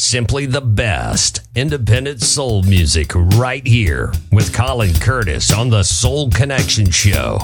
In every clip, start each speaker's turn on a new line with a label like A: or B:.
A: Simply the best independent soul music right here with Colin Curtis on the Soul Connection Show.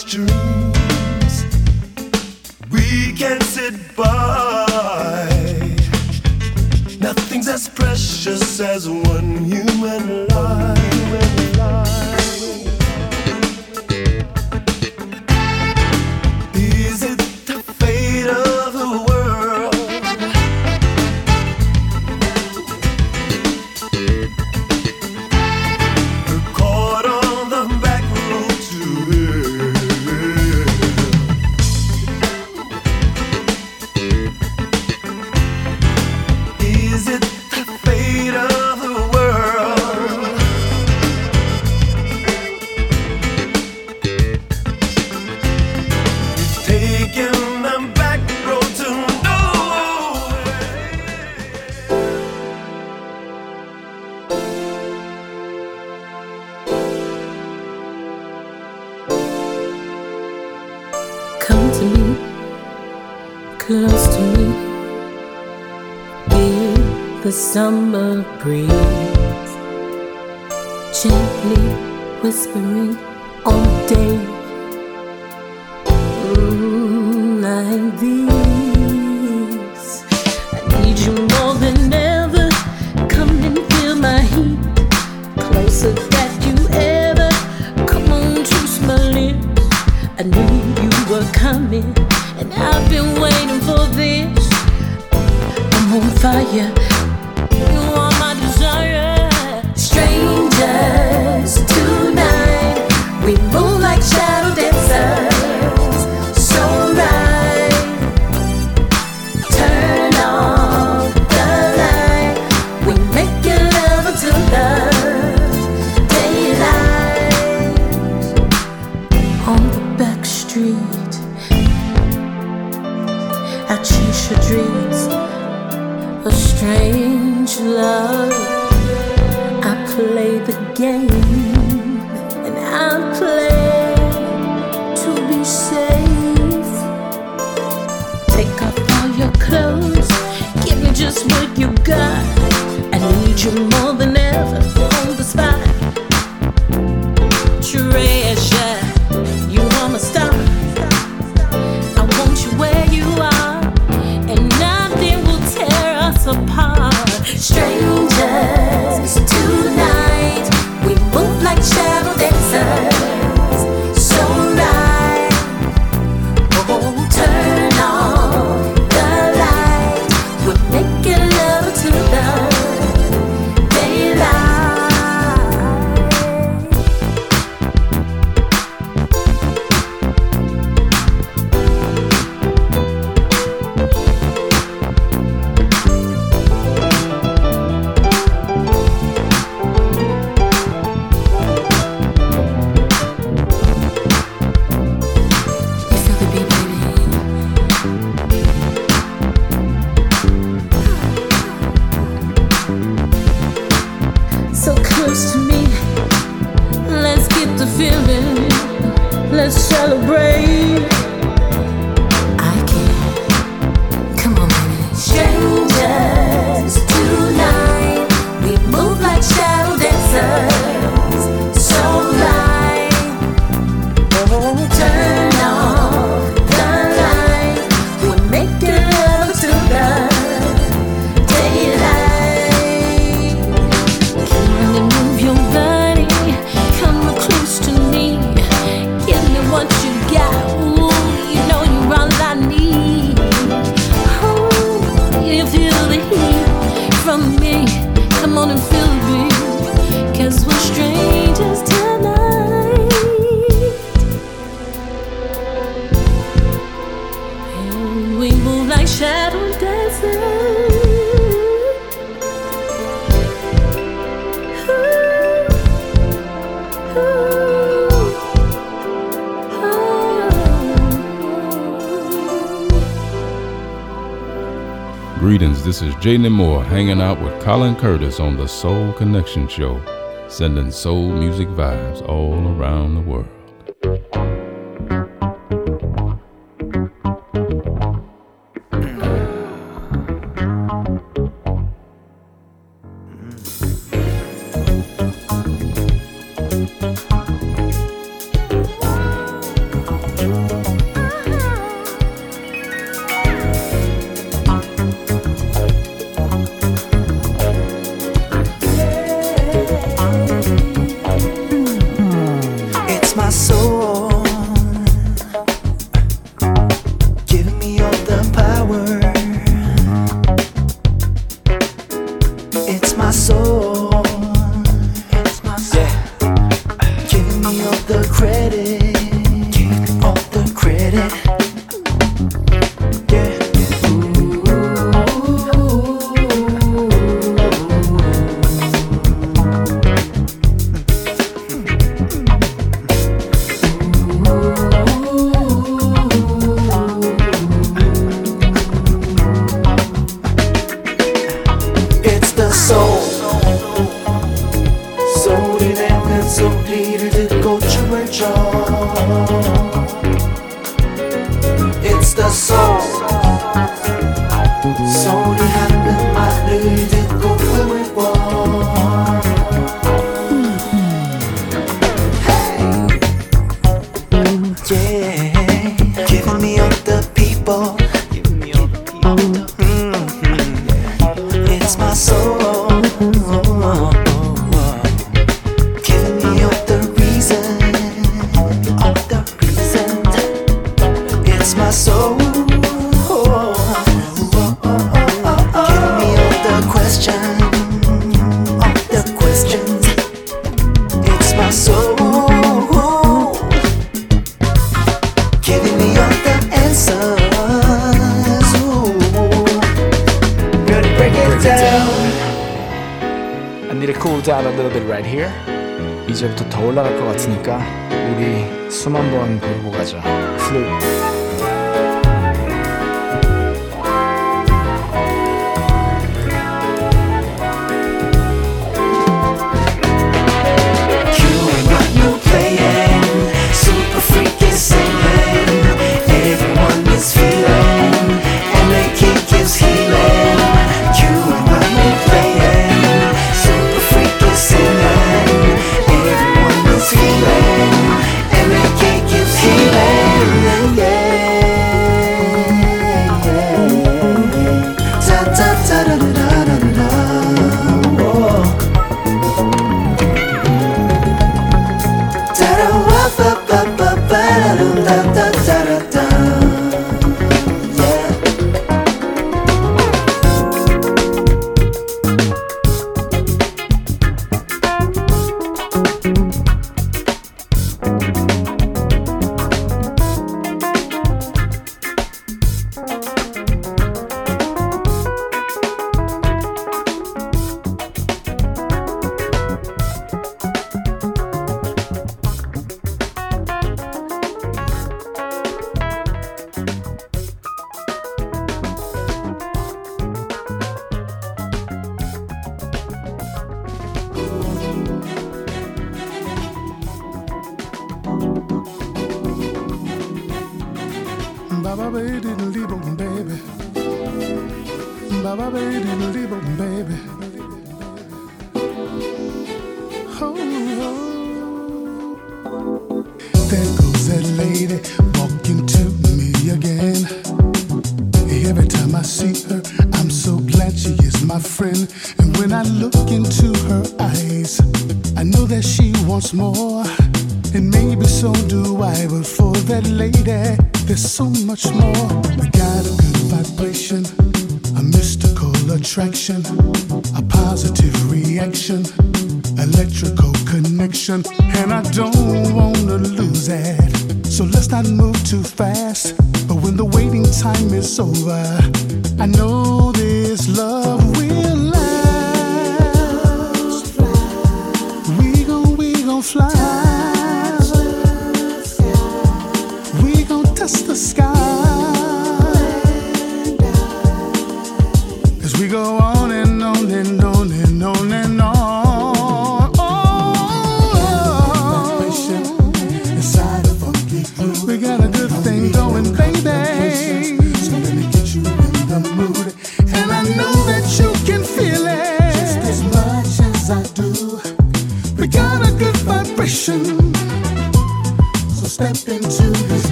B: dreams. We can sit by. Nothing's as precious as one human life. is
C: Jaden Moore hanging out with Colin Curtis on the Soul Connection Show, sending soul music vibes all around the world.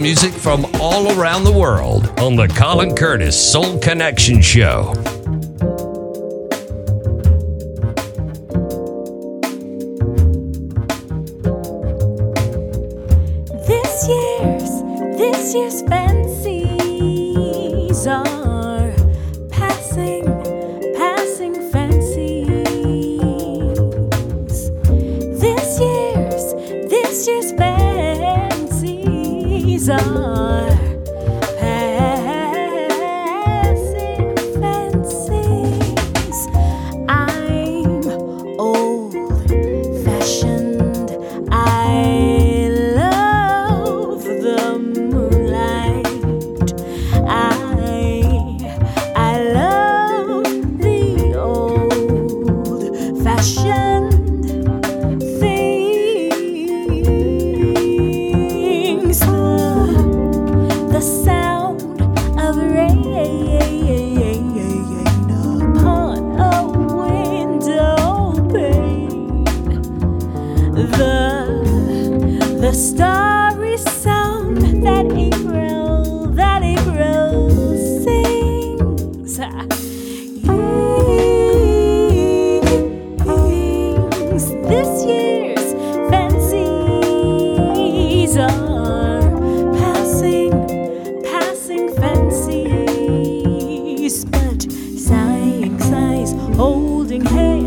D: music from all around the world on the Colin Curtis Soul Connection Show.
E: holding hands.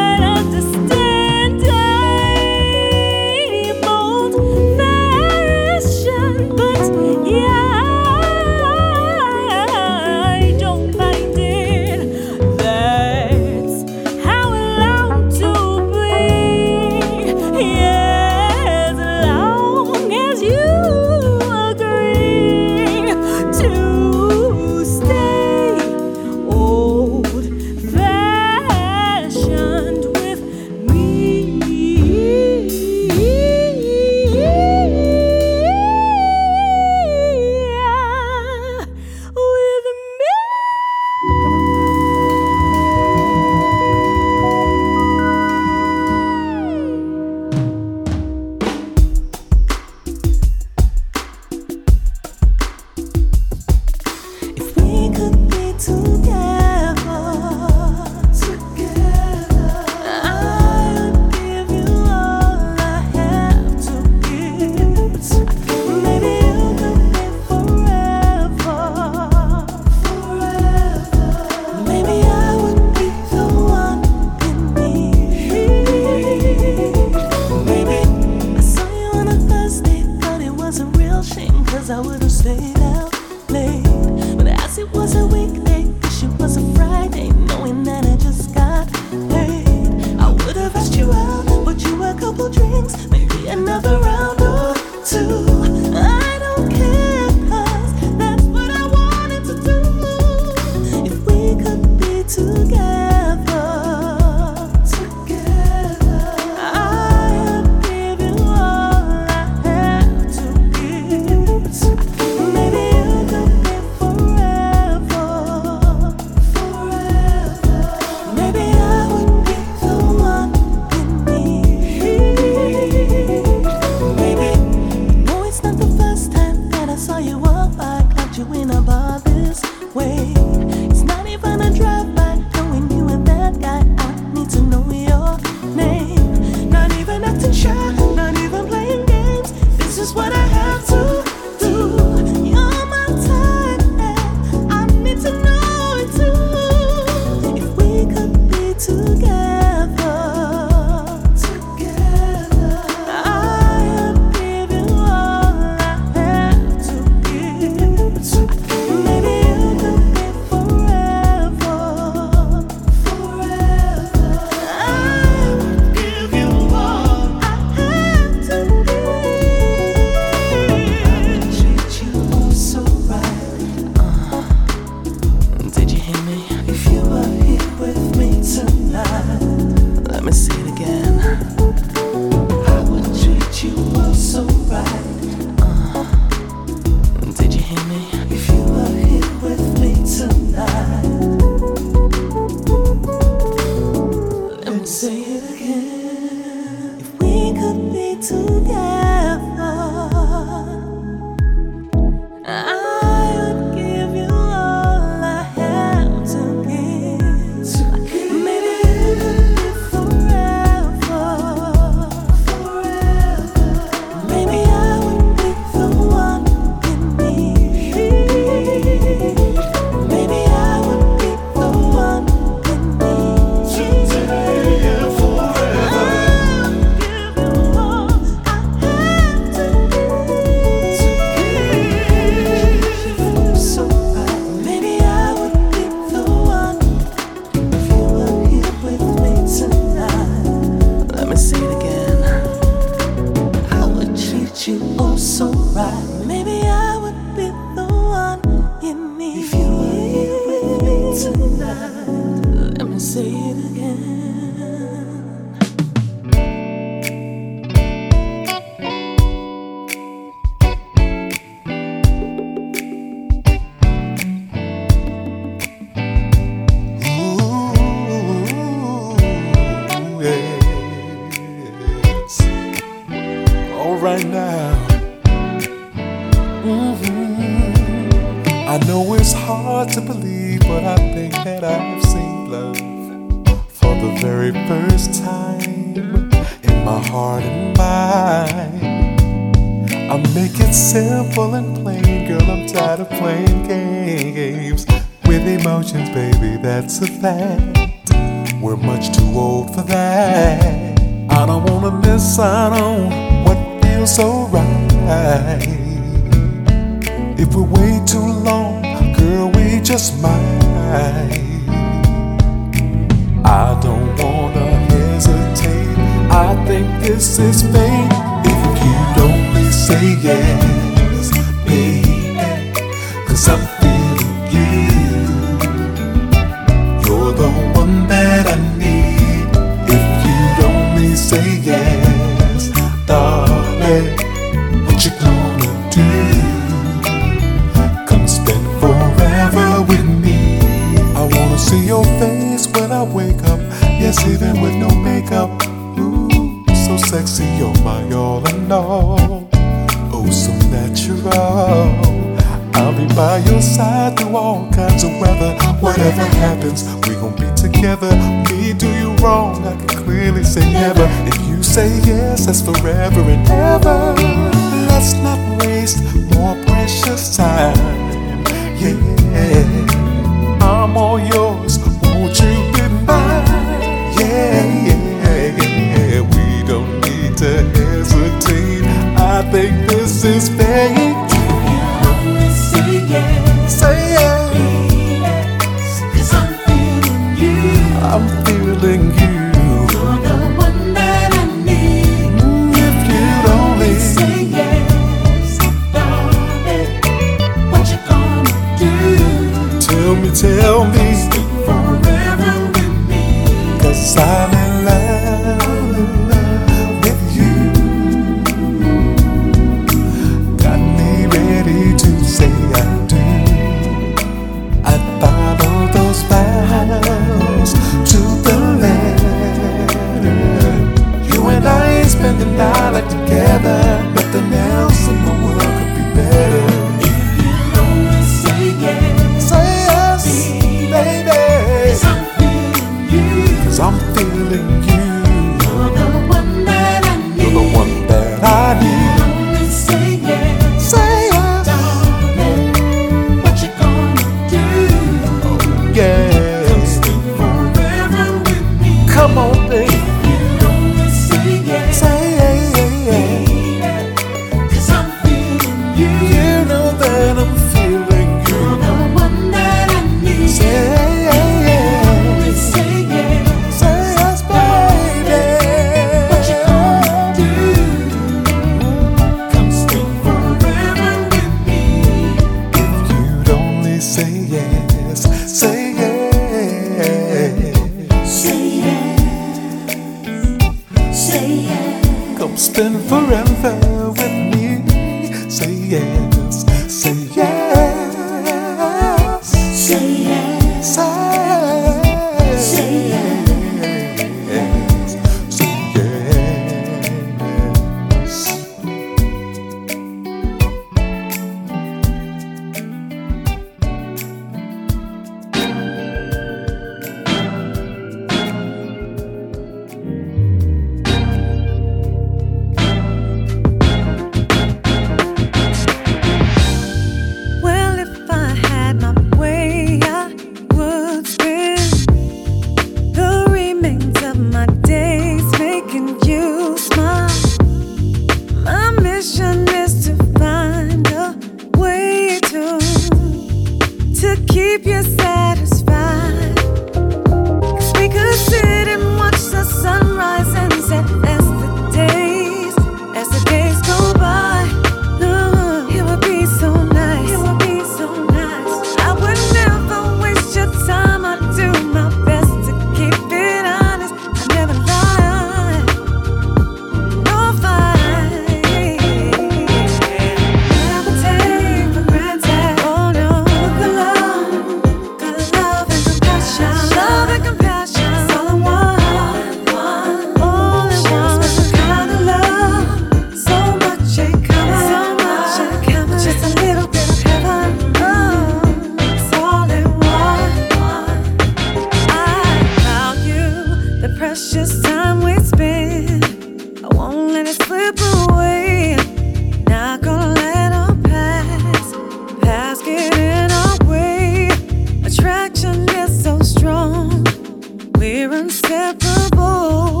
F: Inseparable.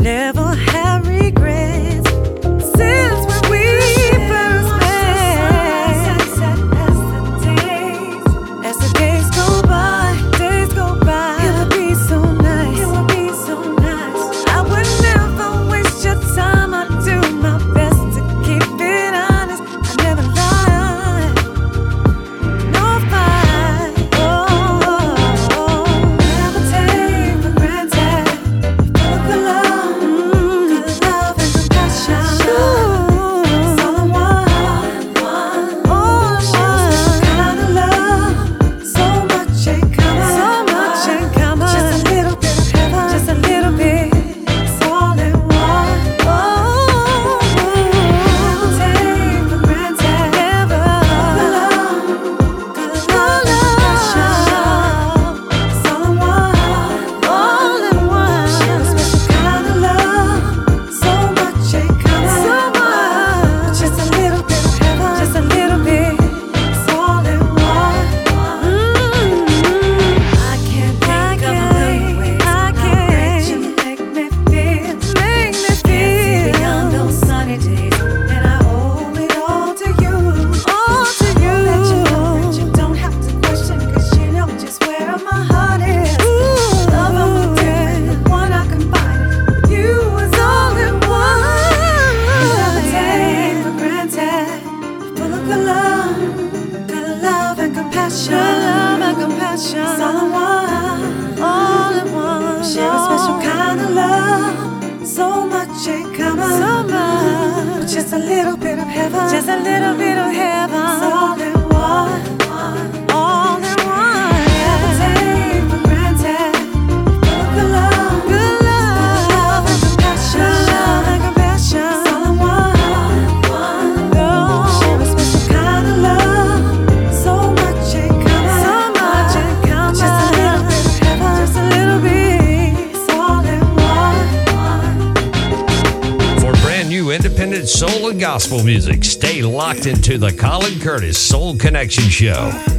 F: Never
G: into the Colin Curtis Soul Connection Show.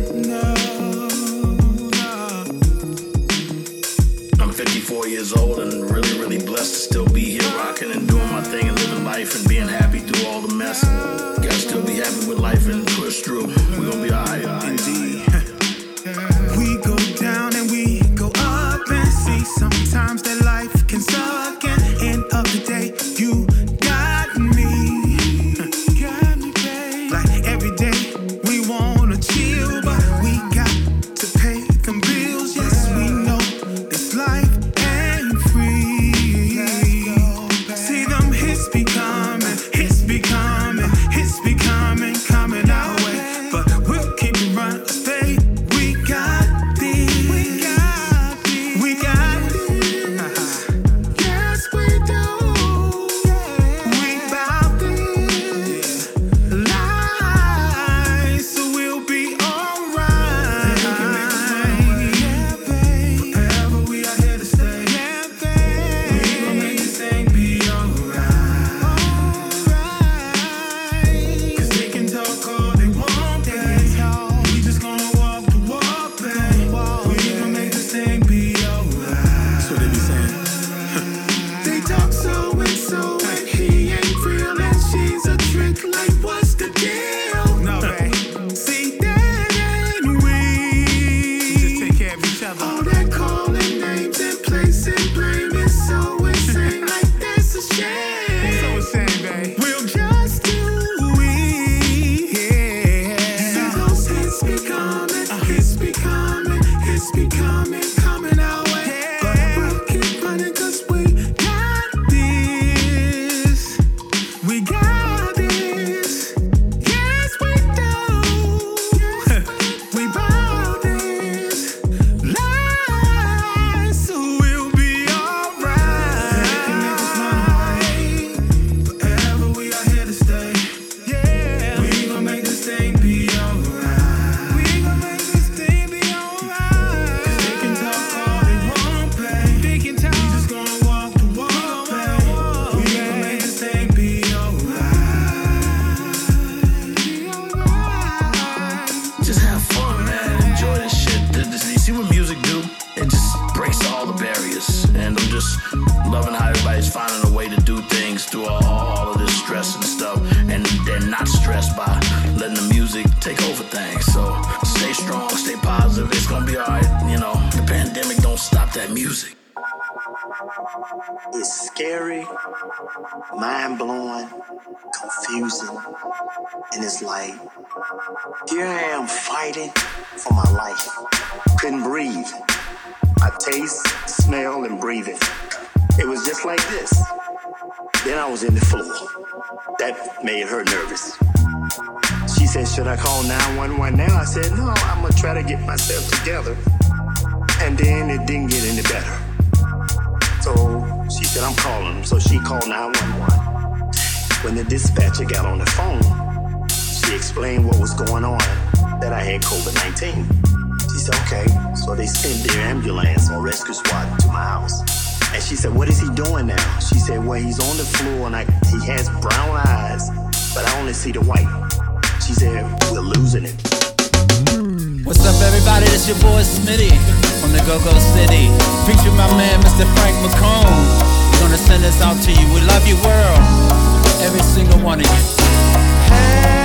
H: Fighting for my life. Couldn't breathe. I taste, smell, and breathe it. It was just like this. Then I was in the floor. That made her nervous. She said, Should I call 911 now? I said, No, I'm gonna try to get myself together. And then it didn't get any better. So she said, I'm calling. So she called 911. When the dispatcher got on the phone, she explained what was going on, that I had COVID 19. She said, Okay. So they sent their ambulance or rescue squad to my house. And she said, What is he doing now? She said, Well, he's on the floor and I, he has brown eyes, but I only see the white. She said, We're losing it.
I: What's up, everybody? This your boy Smitty from the Go Go City. Feature my man, Mr. Frank McComb. We're gonna send this out to you. We love you, world. Every single one of you.
J: Hang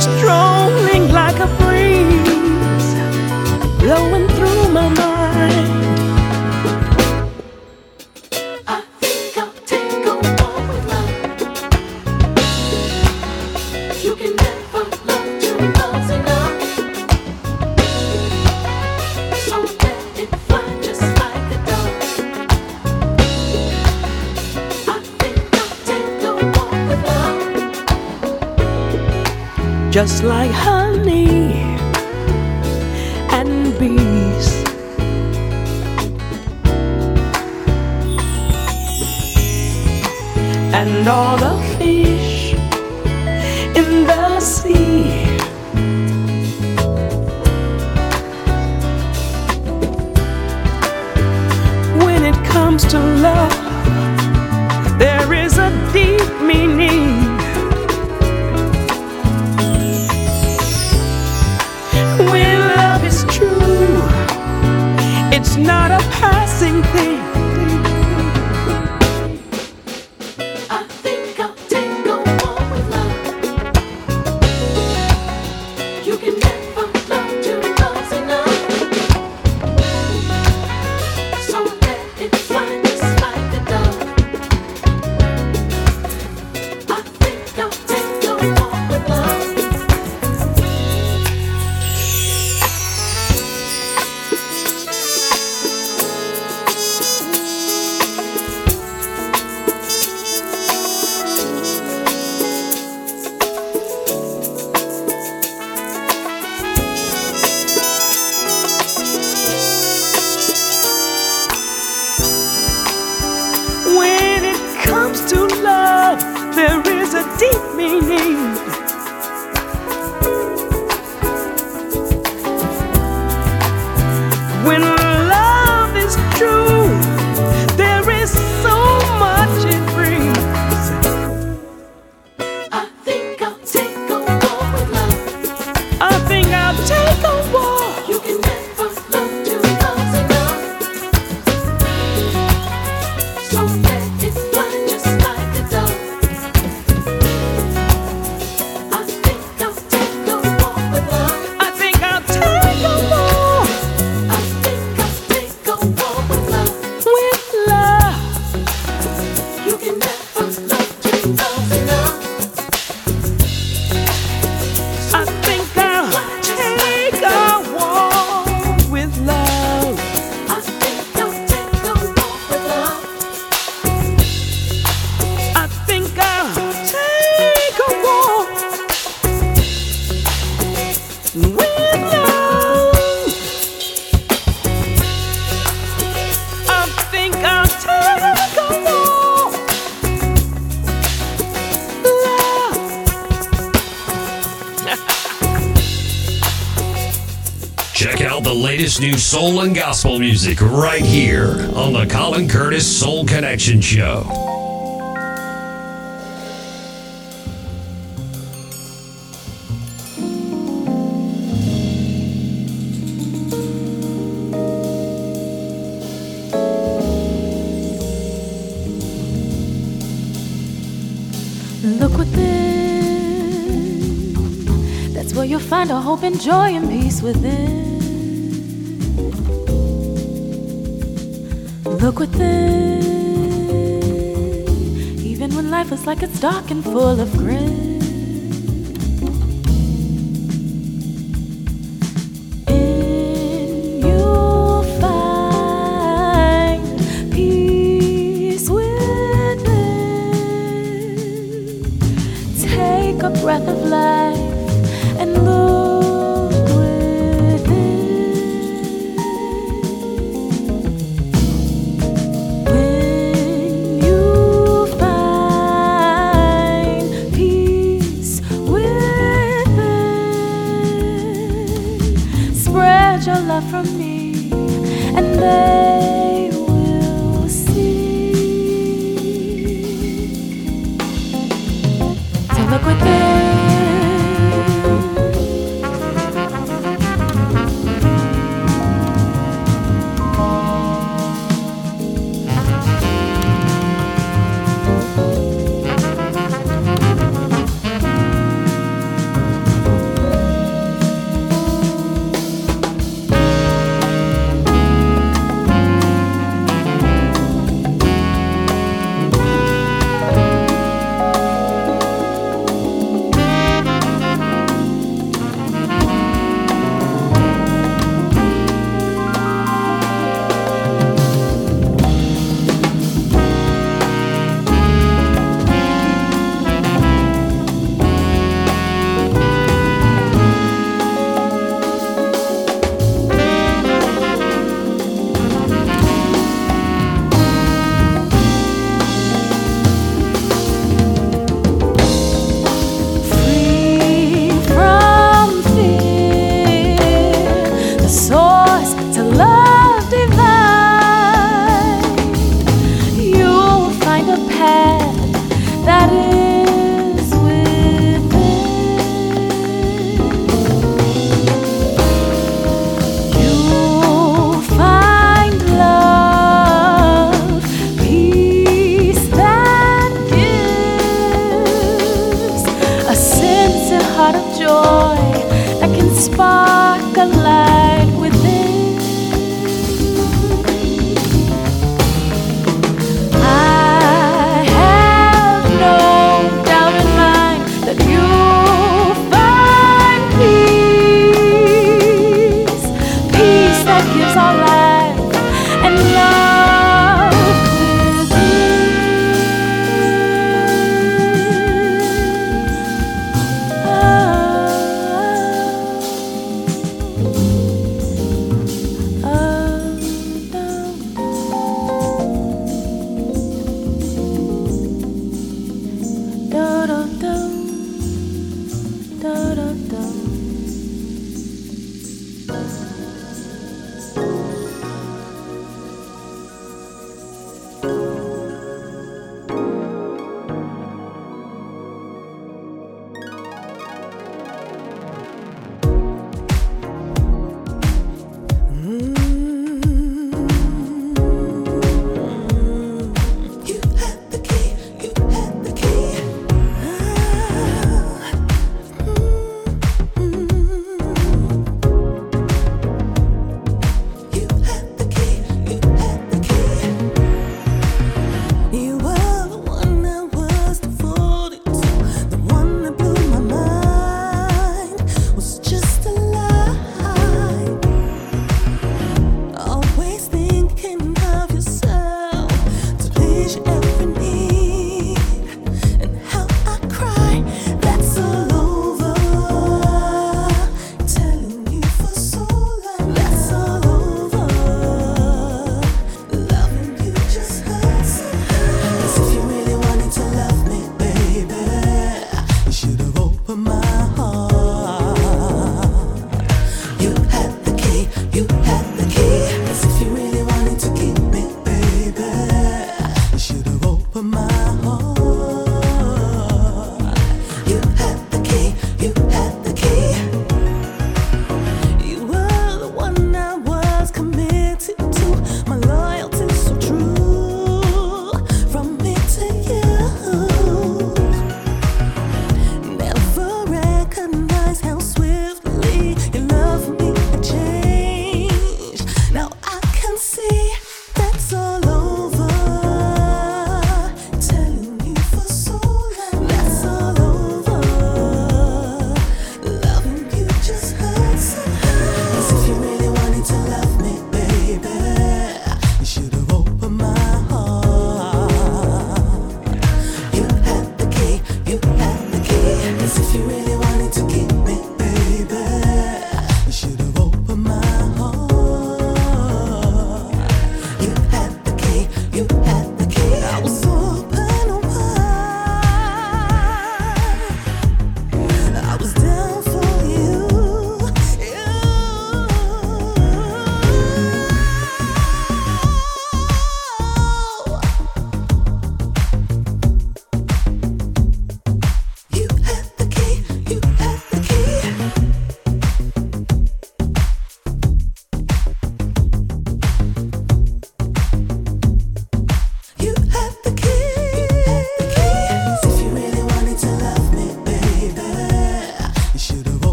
K: strolling like a breeze, blowing through my mind.
L: just like
K: honey.
M: new soul and gospel music right here on the Colin Curtis Soul Connection Show.
N: Look within. That's where you'll find a hope and joy and peace within. look within, even when life was like it's dark and full of gray.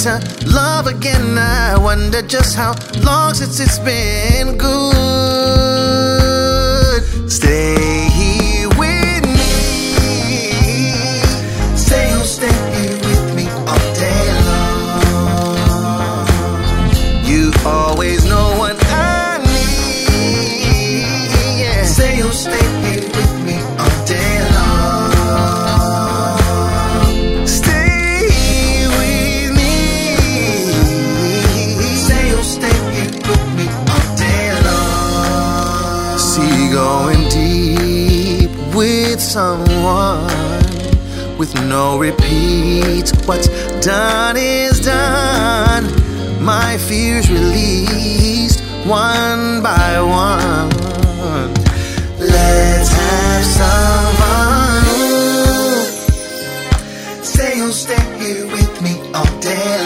N: to love
K: again.
D: I
J: wonder just how long since it's been good. Stay no repeats. What's done is done. My fears released one by one. Let's have some fun. Stay, oh, stay here with me all day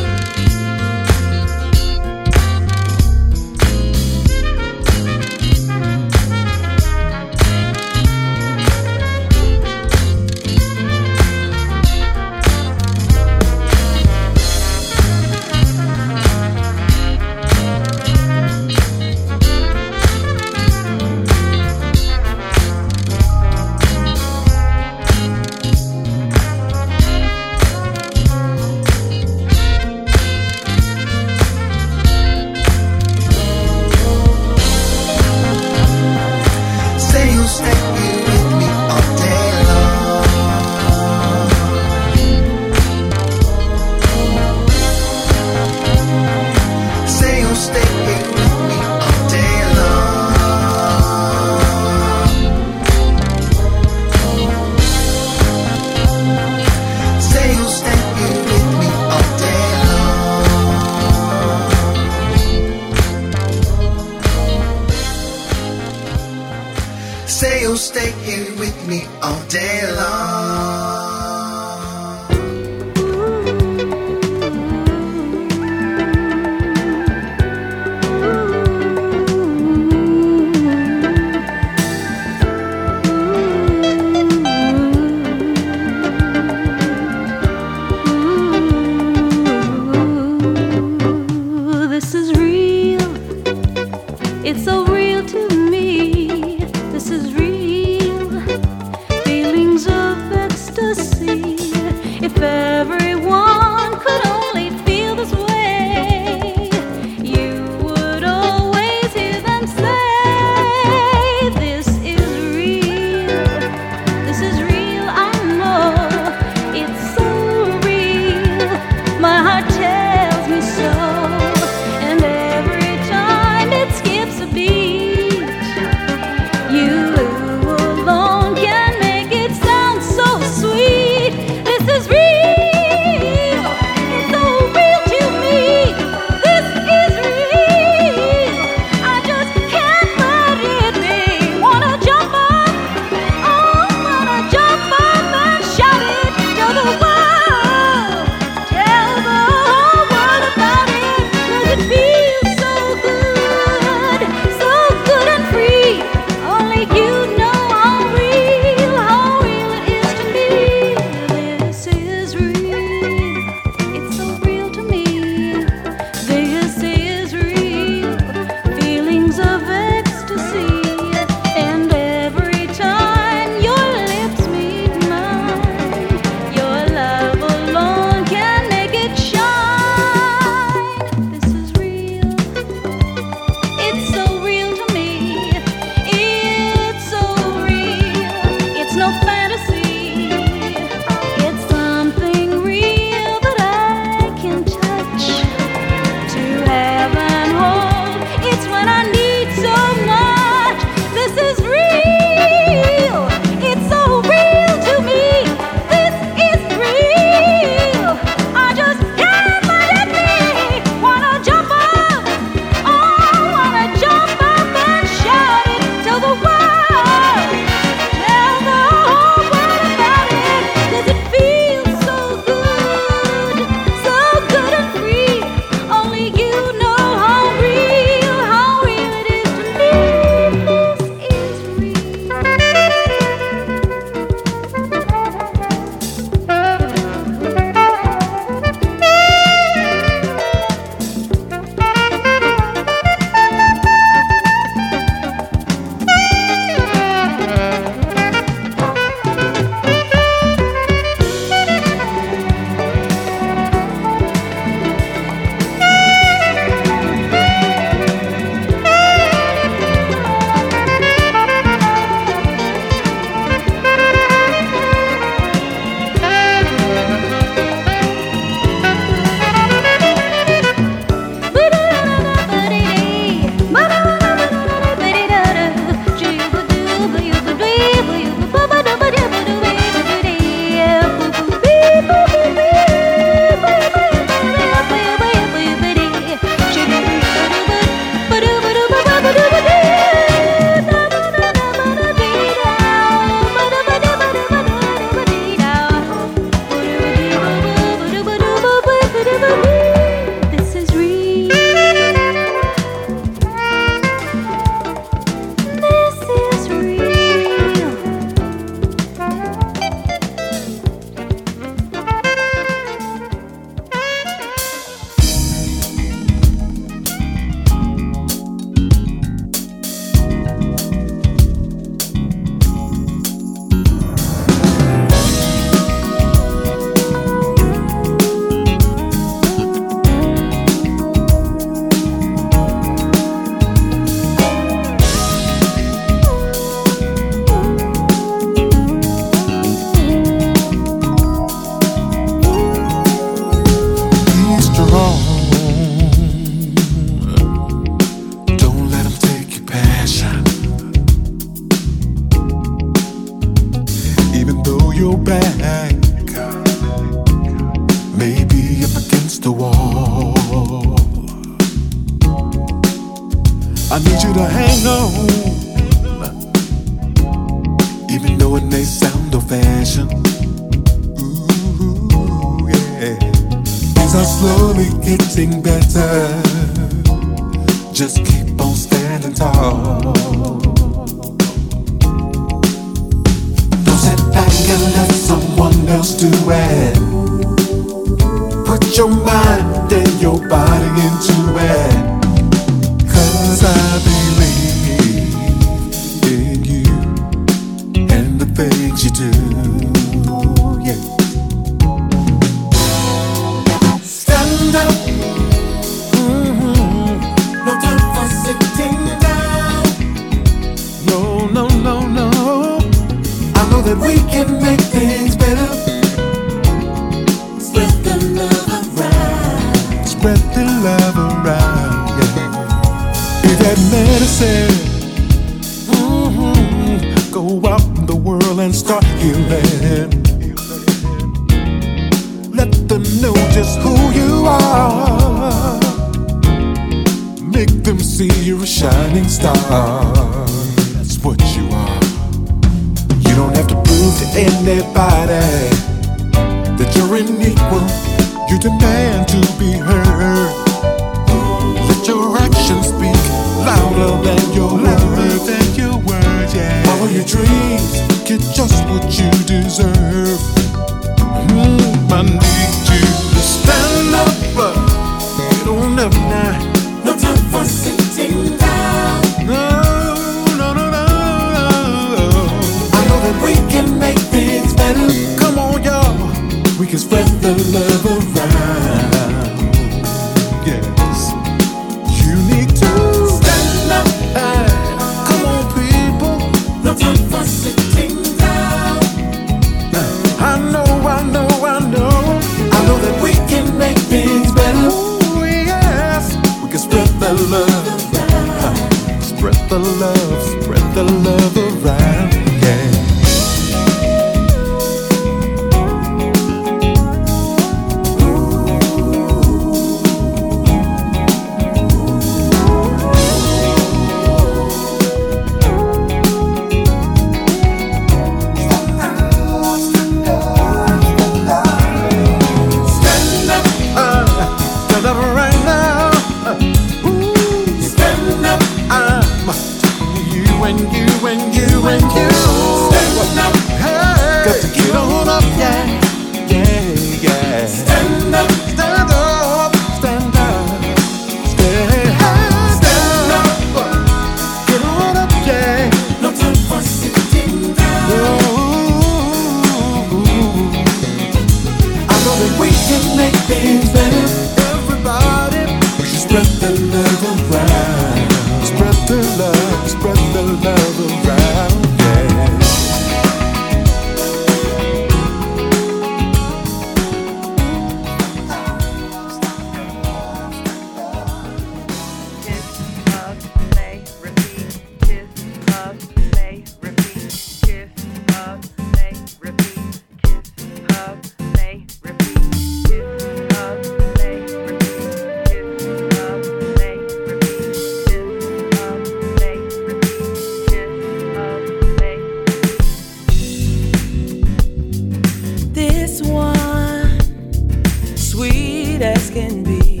O: sweet as can be.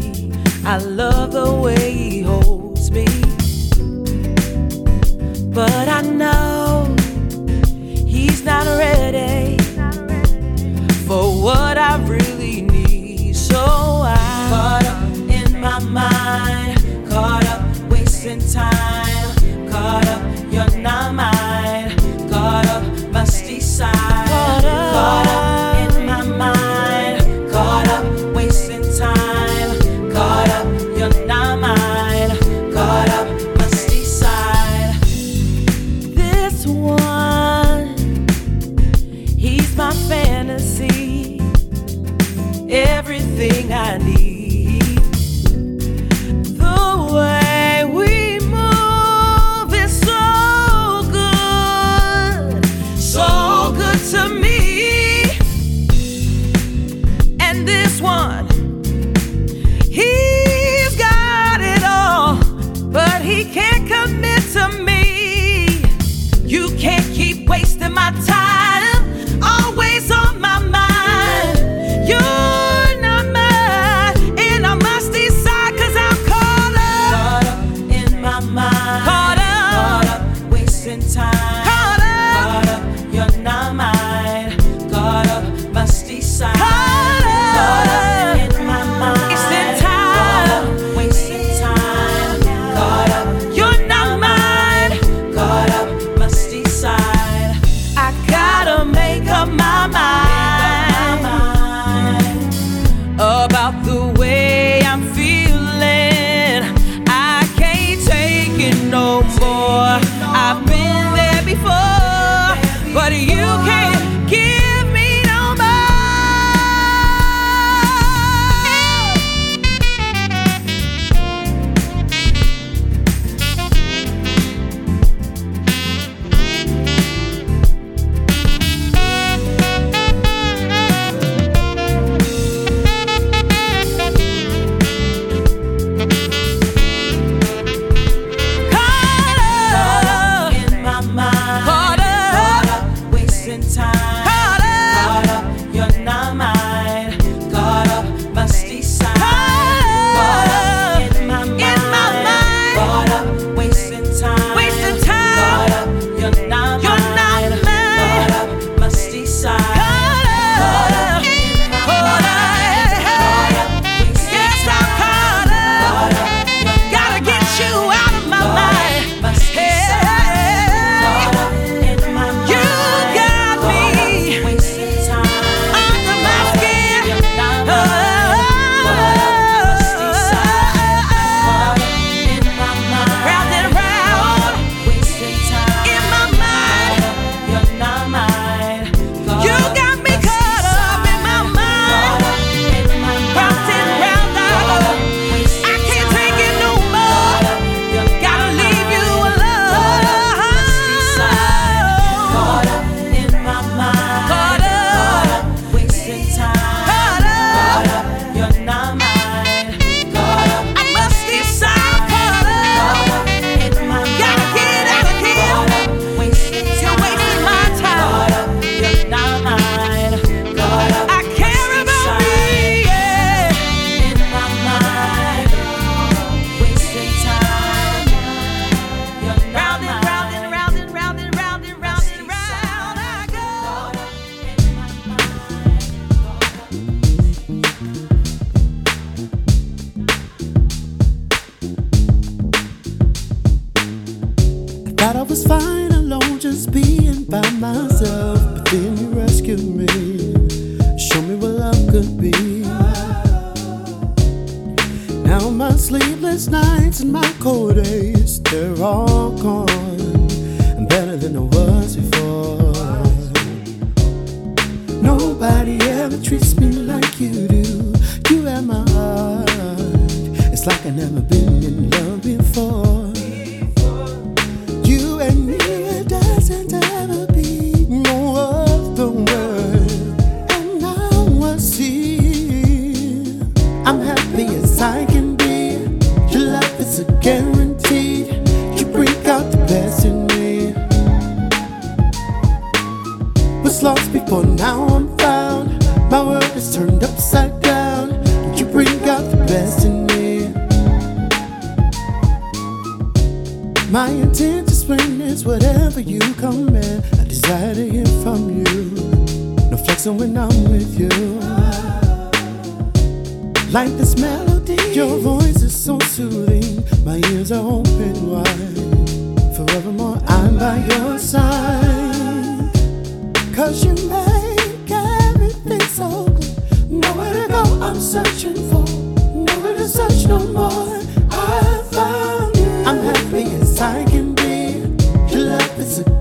O: I love the way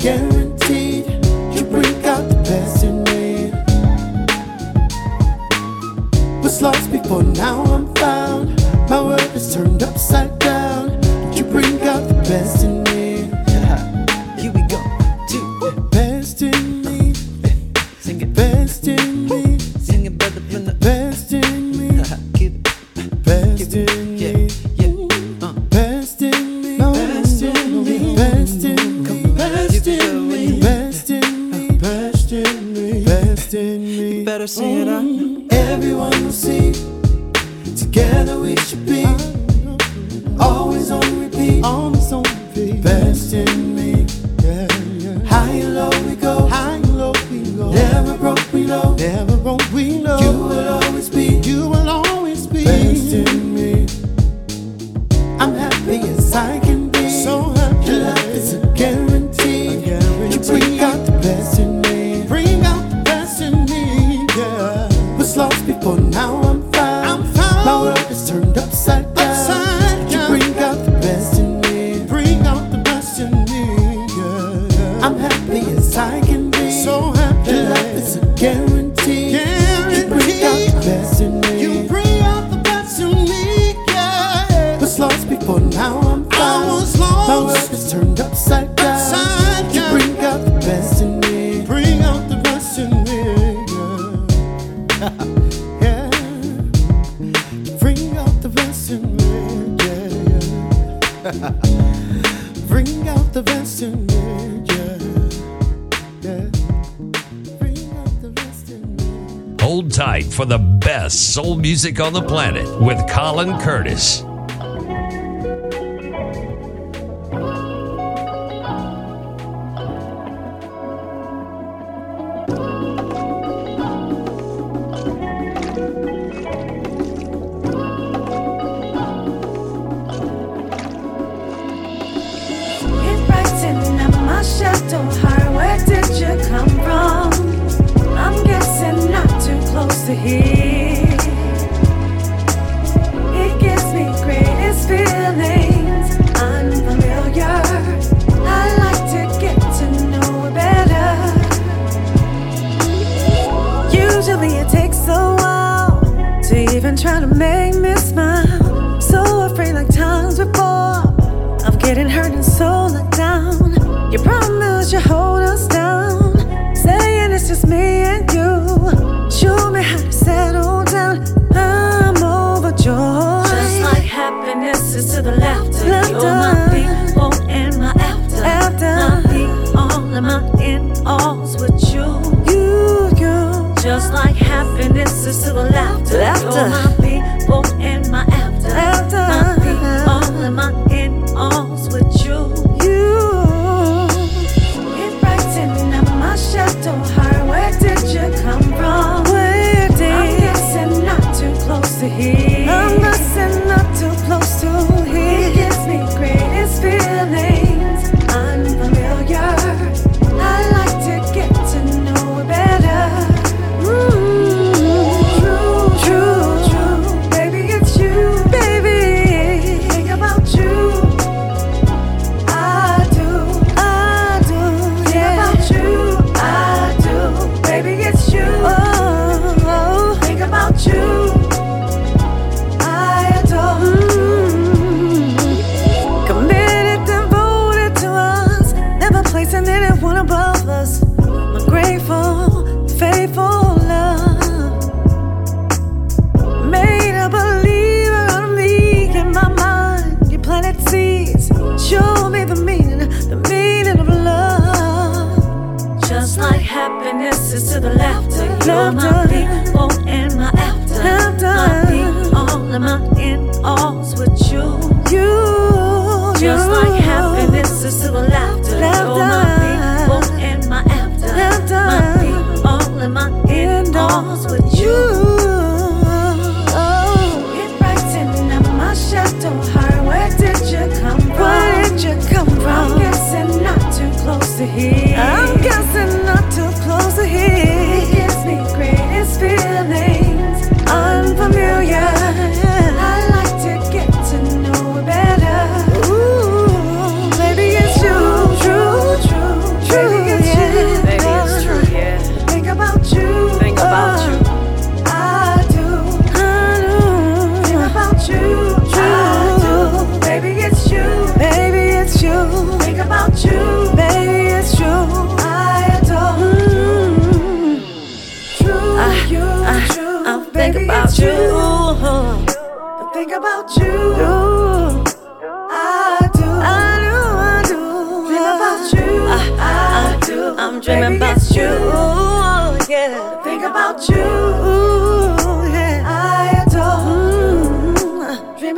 P: yeah.
F: Music on the planet with Colin Curtis.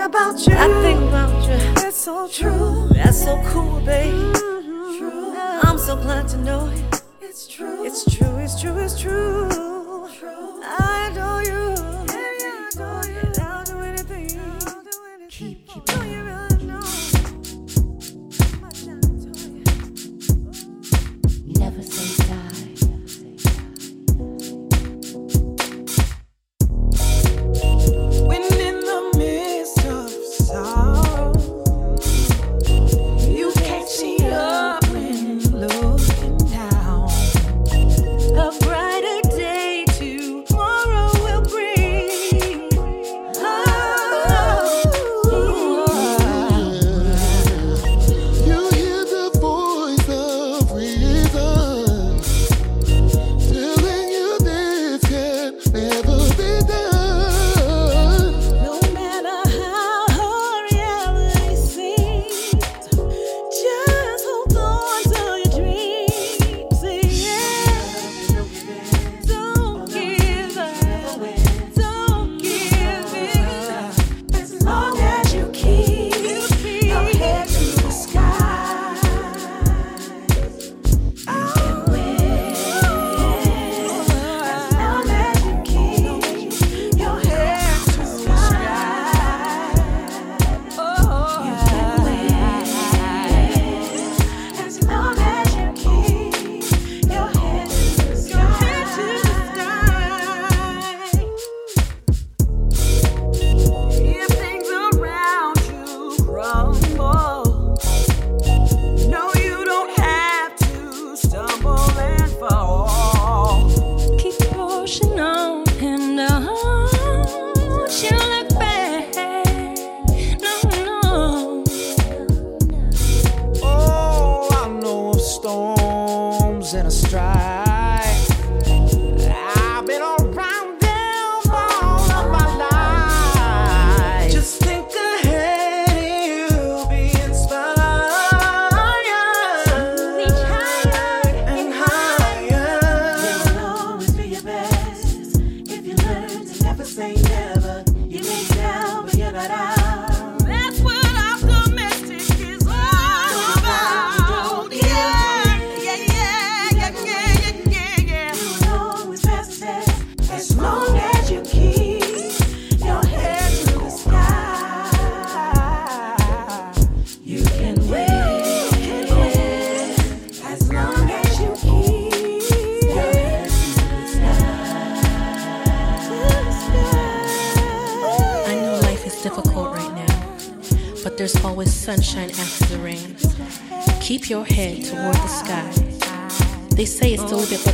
K: about you.
F: I
K: think about you. That's so true.
F: That's so cool, babe. Mm-hmm.
K: True.
F: I'm so glad to know it.
K: It's true.
F: It's true. It's true. It's true.
K: true.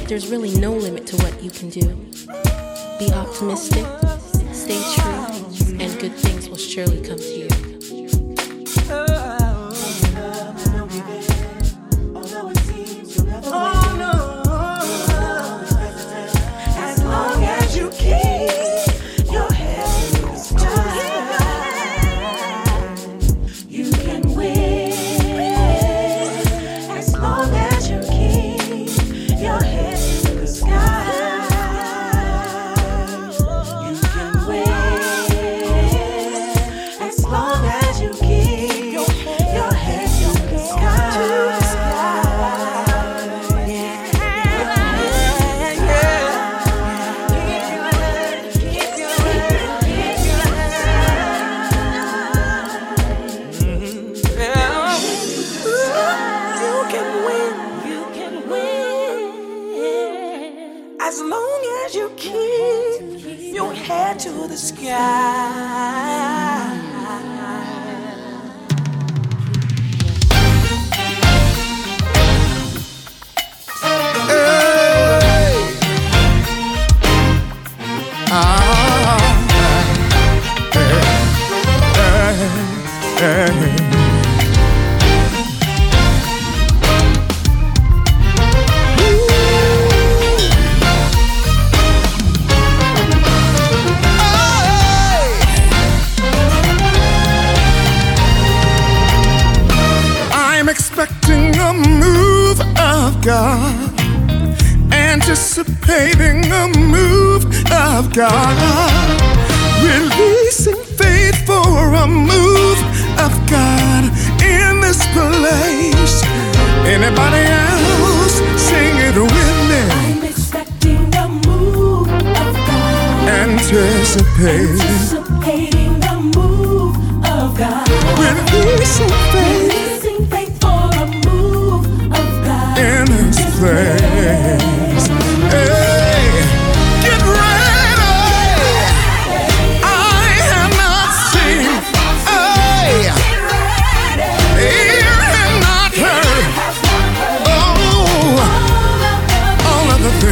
Q: there's really no limit to what you can do. Be optimistic.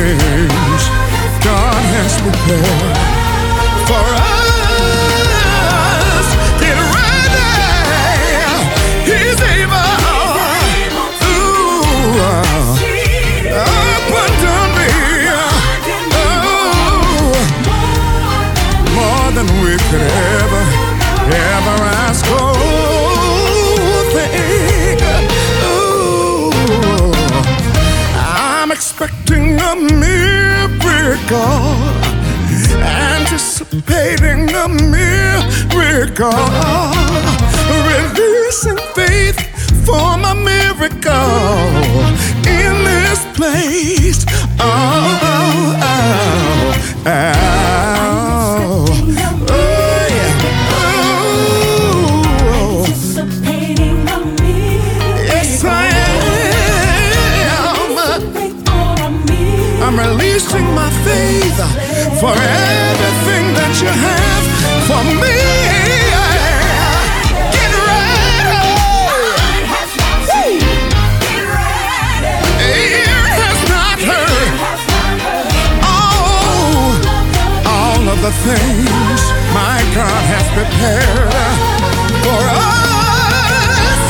Q: Things
R: God has prepared for us. Miracle, releasing faith for my miracle in this place. Oh, oh, oh, oh. Oh, yeah. Oh.
S: Anticipating.
R: Yes, I am. I'm releasing my faith for everything that you have things my God has prepared for us.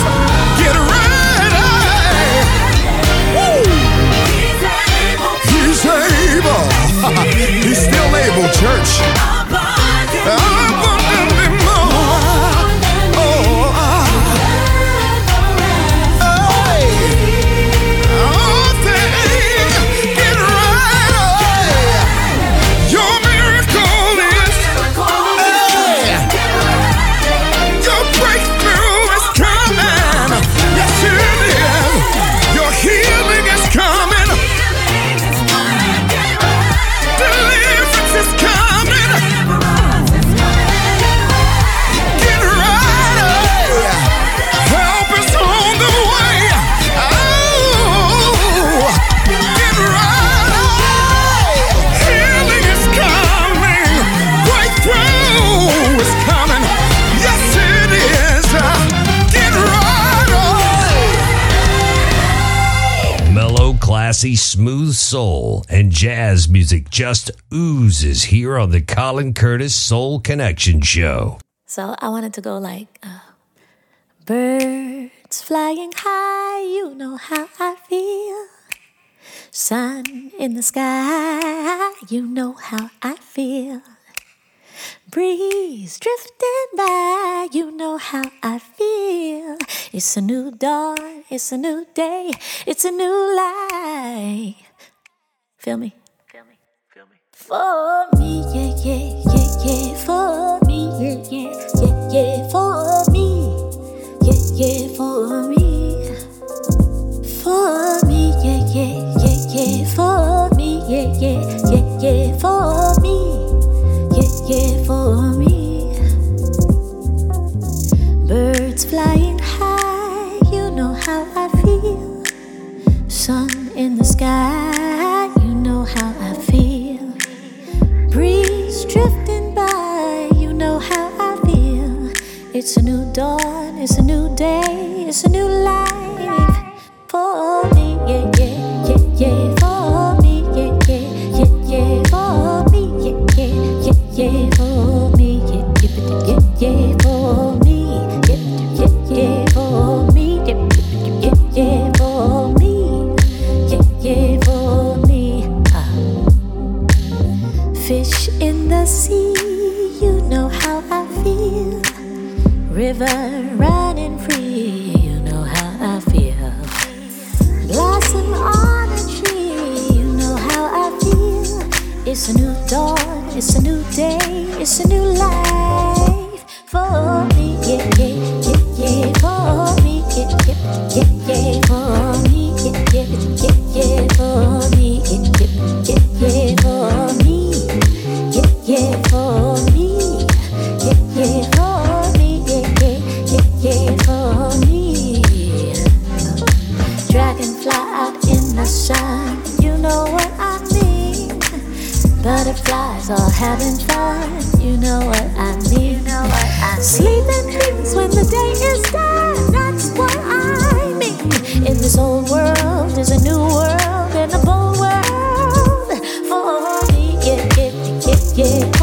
R: Get ready. He's able. He's still able, church.
T: Smooth soul and jazz music just oozes here on the Colin Curtis Soul Connection Show.
D: So I wanted to go like uh, birds flying high, you know how I feel. Sun in the sky, you know how I feel. Breeze drifting by, you know how I feel. It's a new dawn, it's a new day, it's a new life. Feel me? Feel me? Feel me? For me, yeah, yeah, yeah, yeah. For me, yeah, yeah, yeah, yeah. For me, yeah, yeah. For me, for me, yeah, yeah, yeah, yeah. For me, yeah, yeah, yeah, yeah. For me, yeah. For me, birds flying high, you know how I feel. Sun in the sky, you know how I feel. Breeze drifting by, you know how I feel. It's a new dawn, it's a new day, it's a new life for me, yeah, river running free. You know how I feel. Blossom on a tree. You know how I feel. It's a new dawn. It's a new day. It's a new life for me. Yeah, yeah, yeah, yeah. For me. Yeah, yeah, yeah, yeah. For me. Yeah, yeah, yeah, yeah. For me. Yeah, yeah, yeah, yeah. For me. Yeah, yeah, for. passion, you know what I mean. Butterflies all having fun, you know what I mean. You know what I mean. Sleeping dreams when the day is done, that's what I mean. In this old world, there's a new world and a bold world for me. Yeah, yeah, yeah, yeah.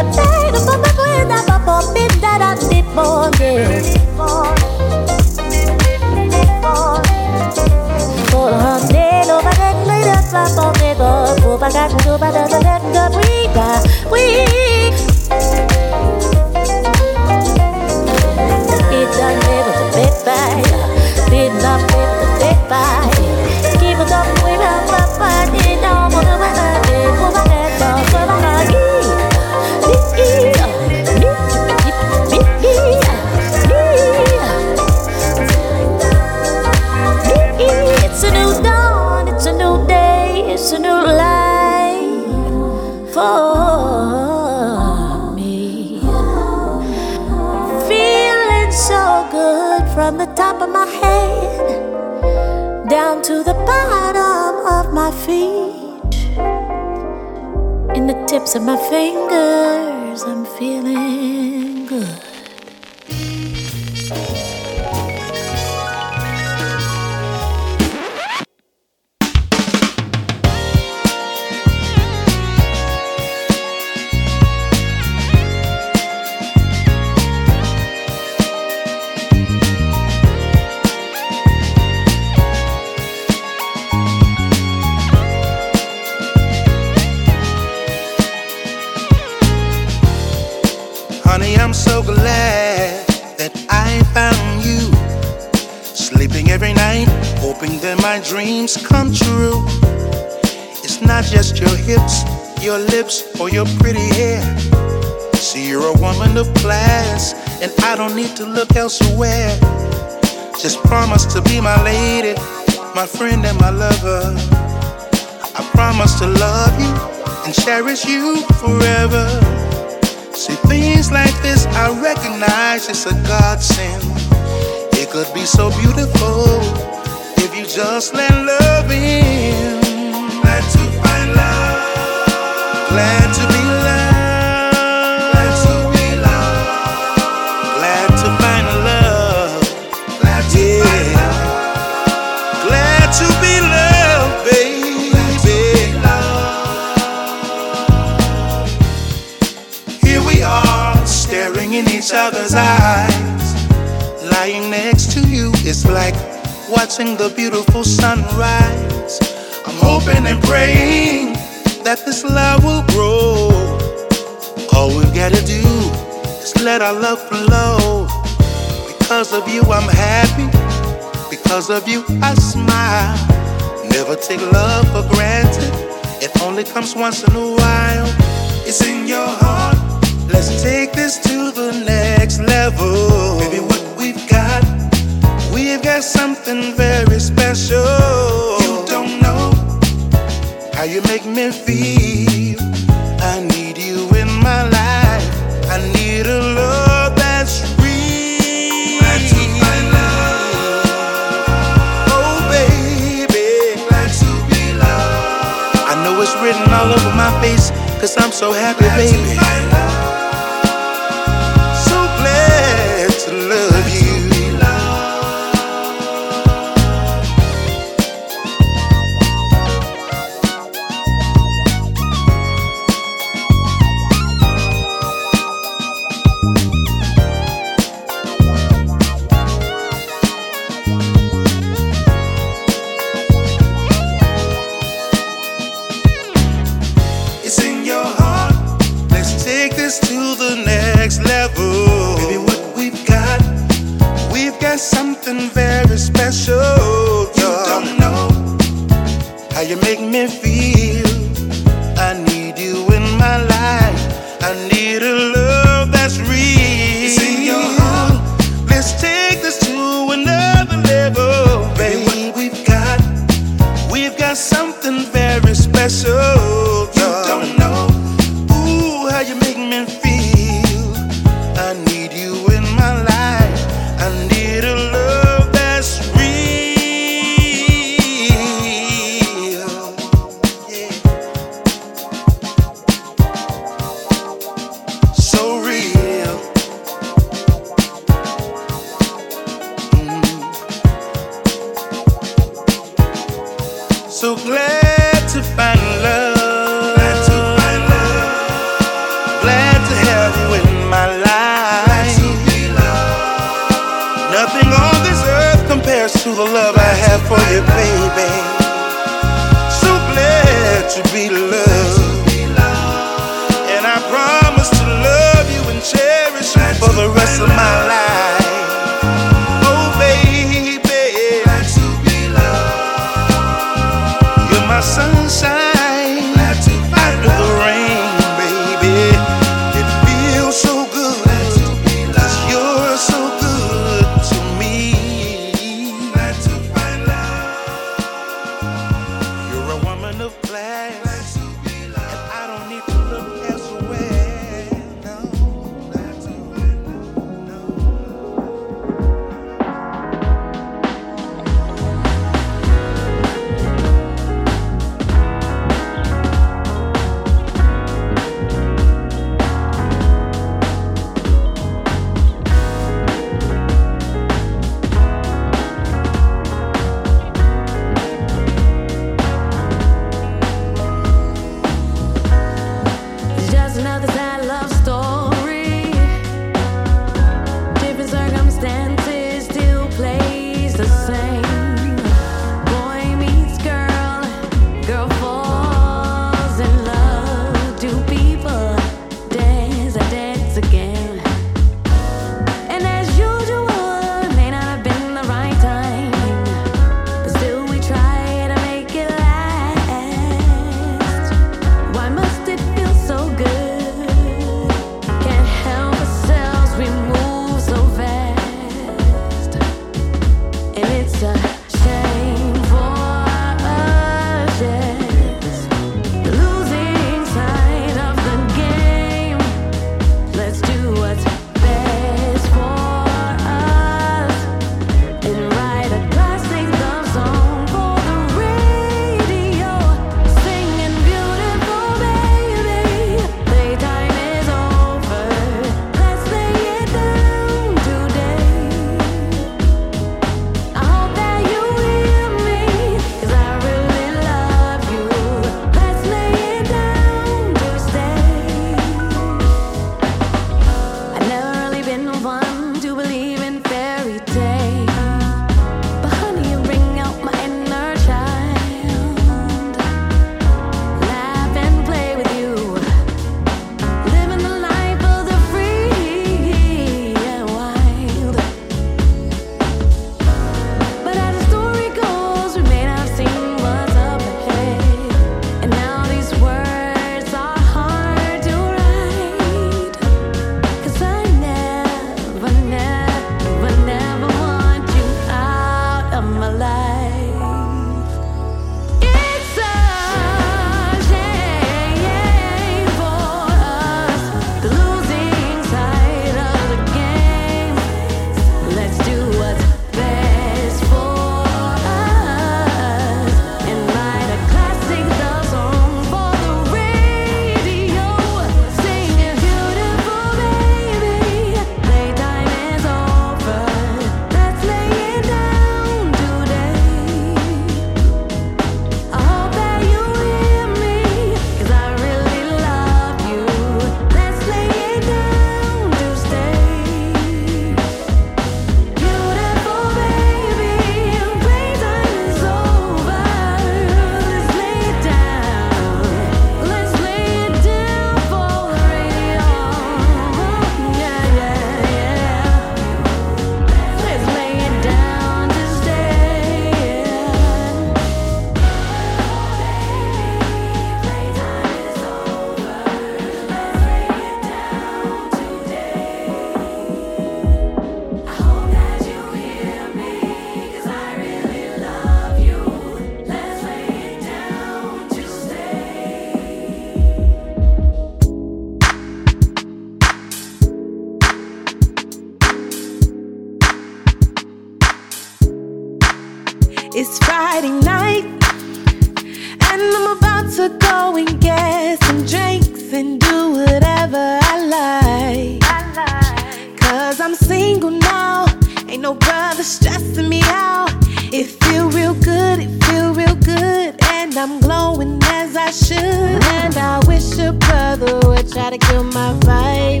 O: loving as I should. And I wish a brother would try to kill my vibe.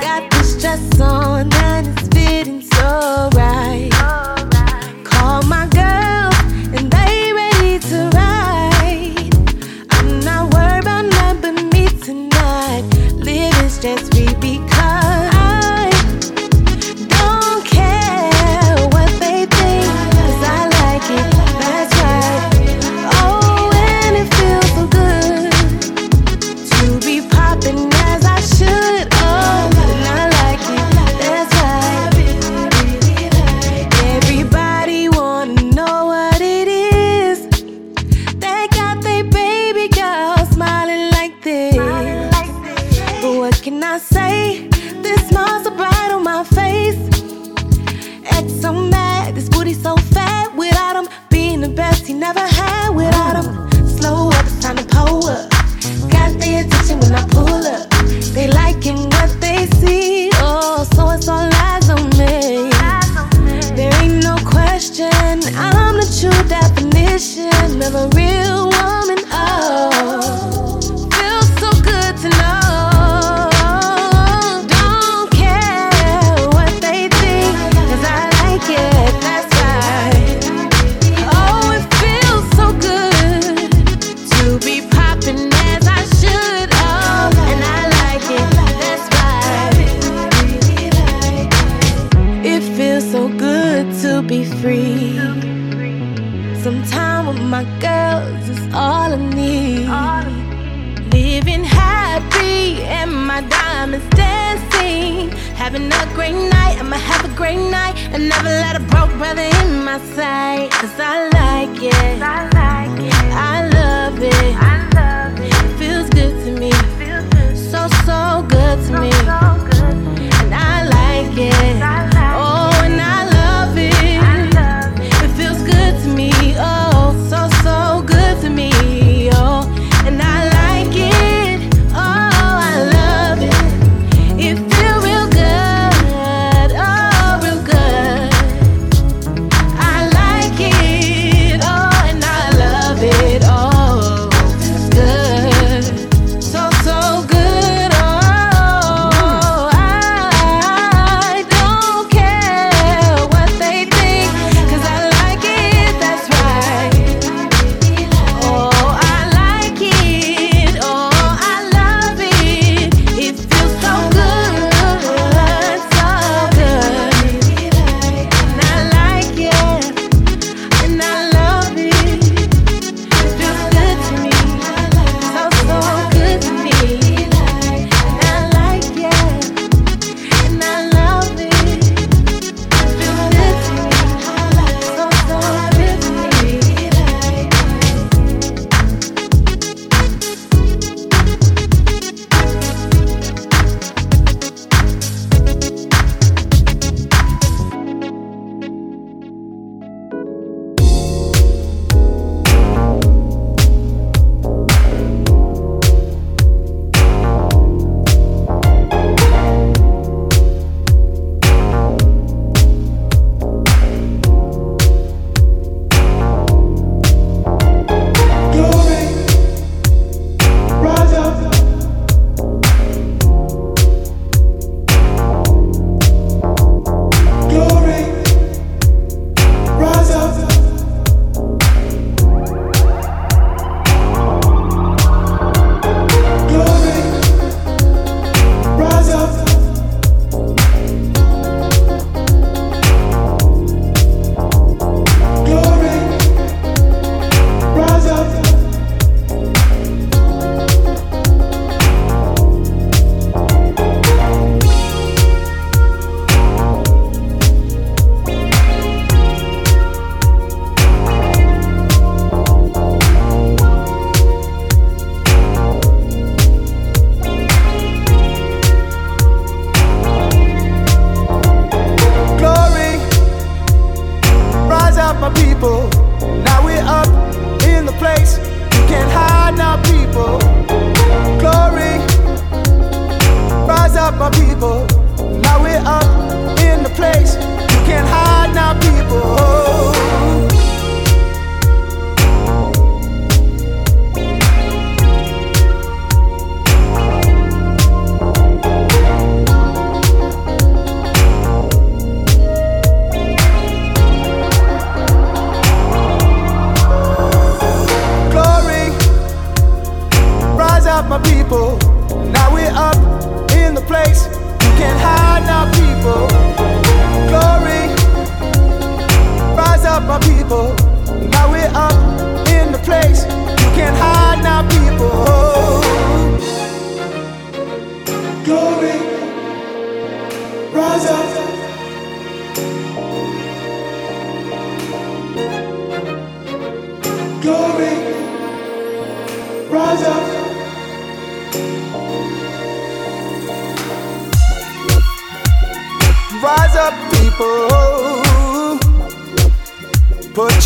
O: Got this dress on and it's fitting so right.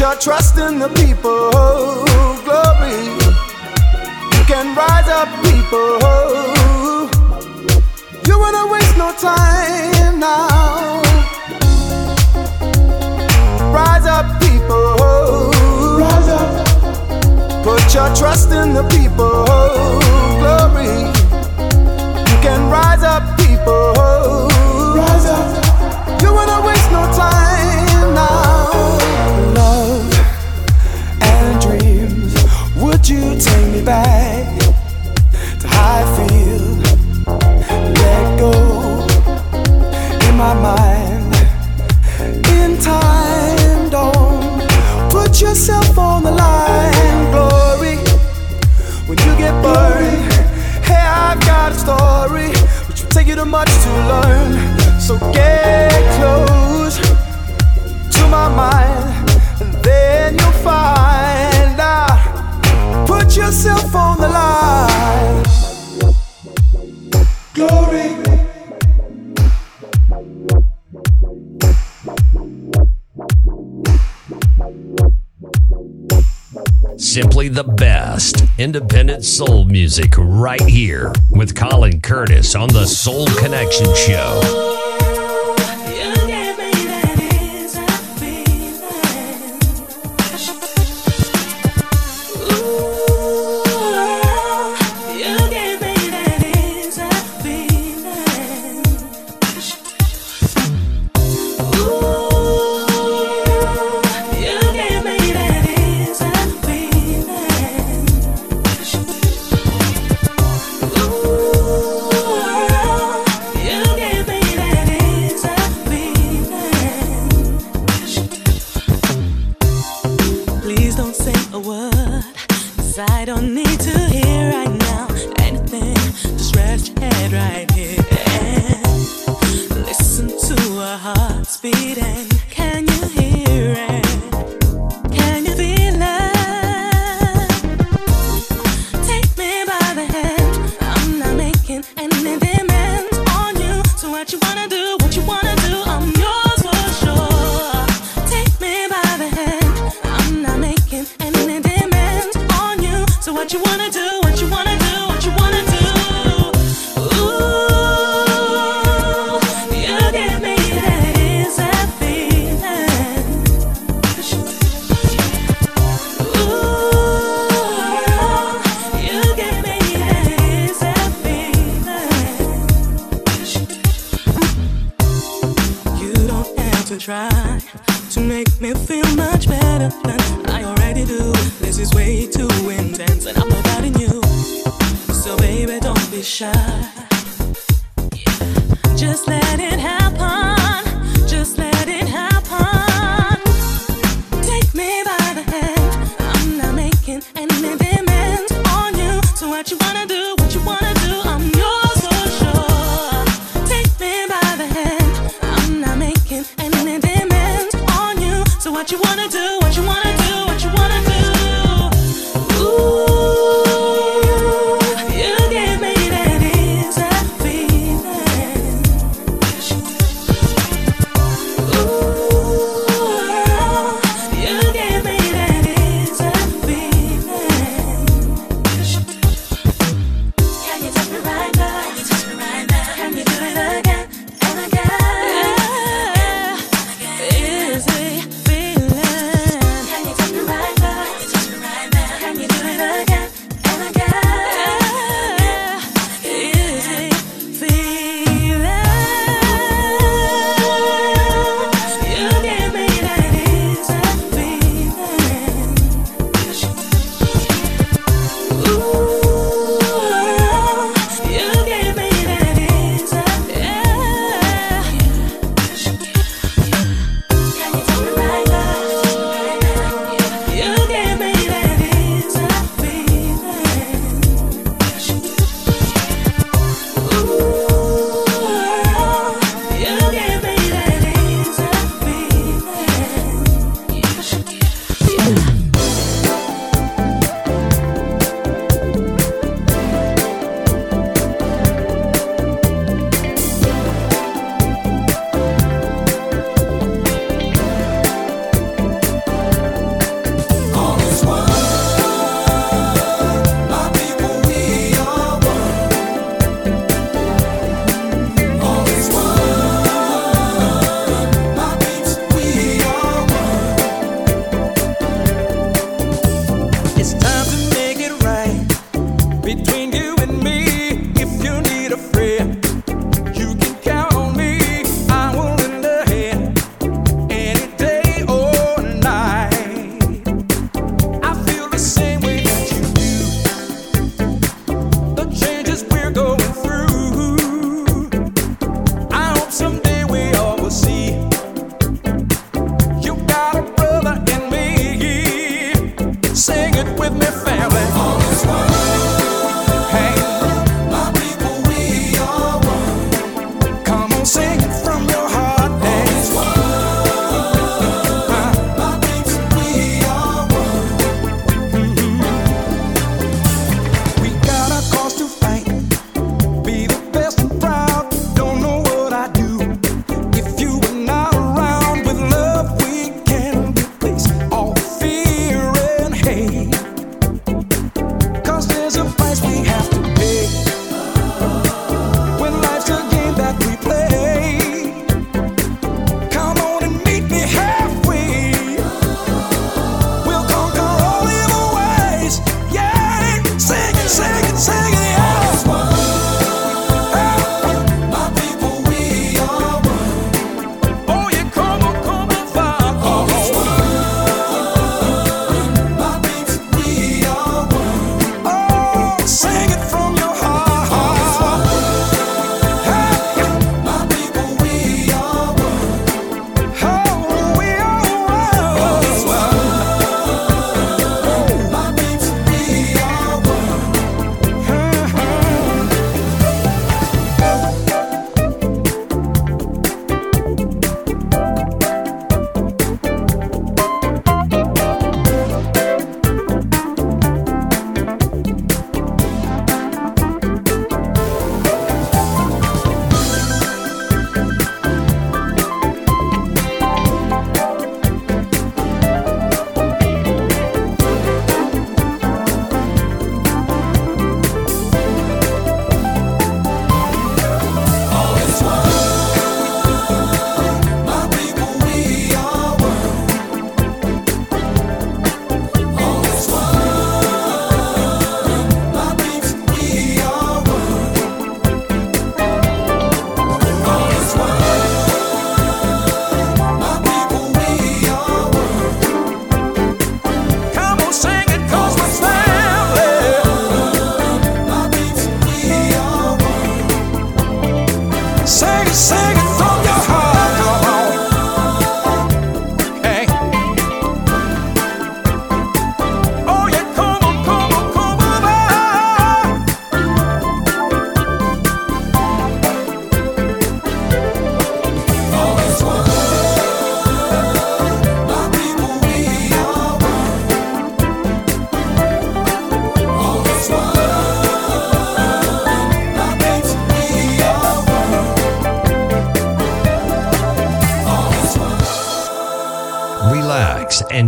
P: your trust in the people. Glory, you can rise up, people. You wanna waste no time now. Rise up, people. Rise up. Put your trust in the people. Glory, you can rise up, people. on the line. Glory, when you get burned, hey, I've got a story, but you take you to much to learn. So get close to my mind, and then you'll find out. Put yourself on the line.
U: the best independent soul music right here with Colin Curtis on the Soul Connection Show.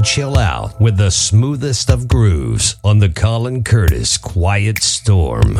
T: chill out with the smoothest of grooves on the Colin Curtis Quiet Storm.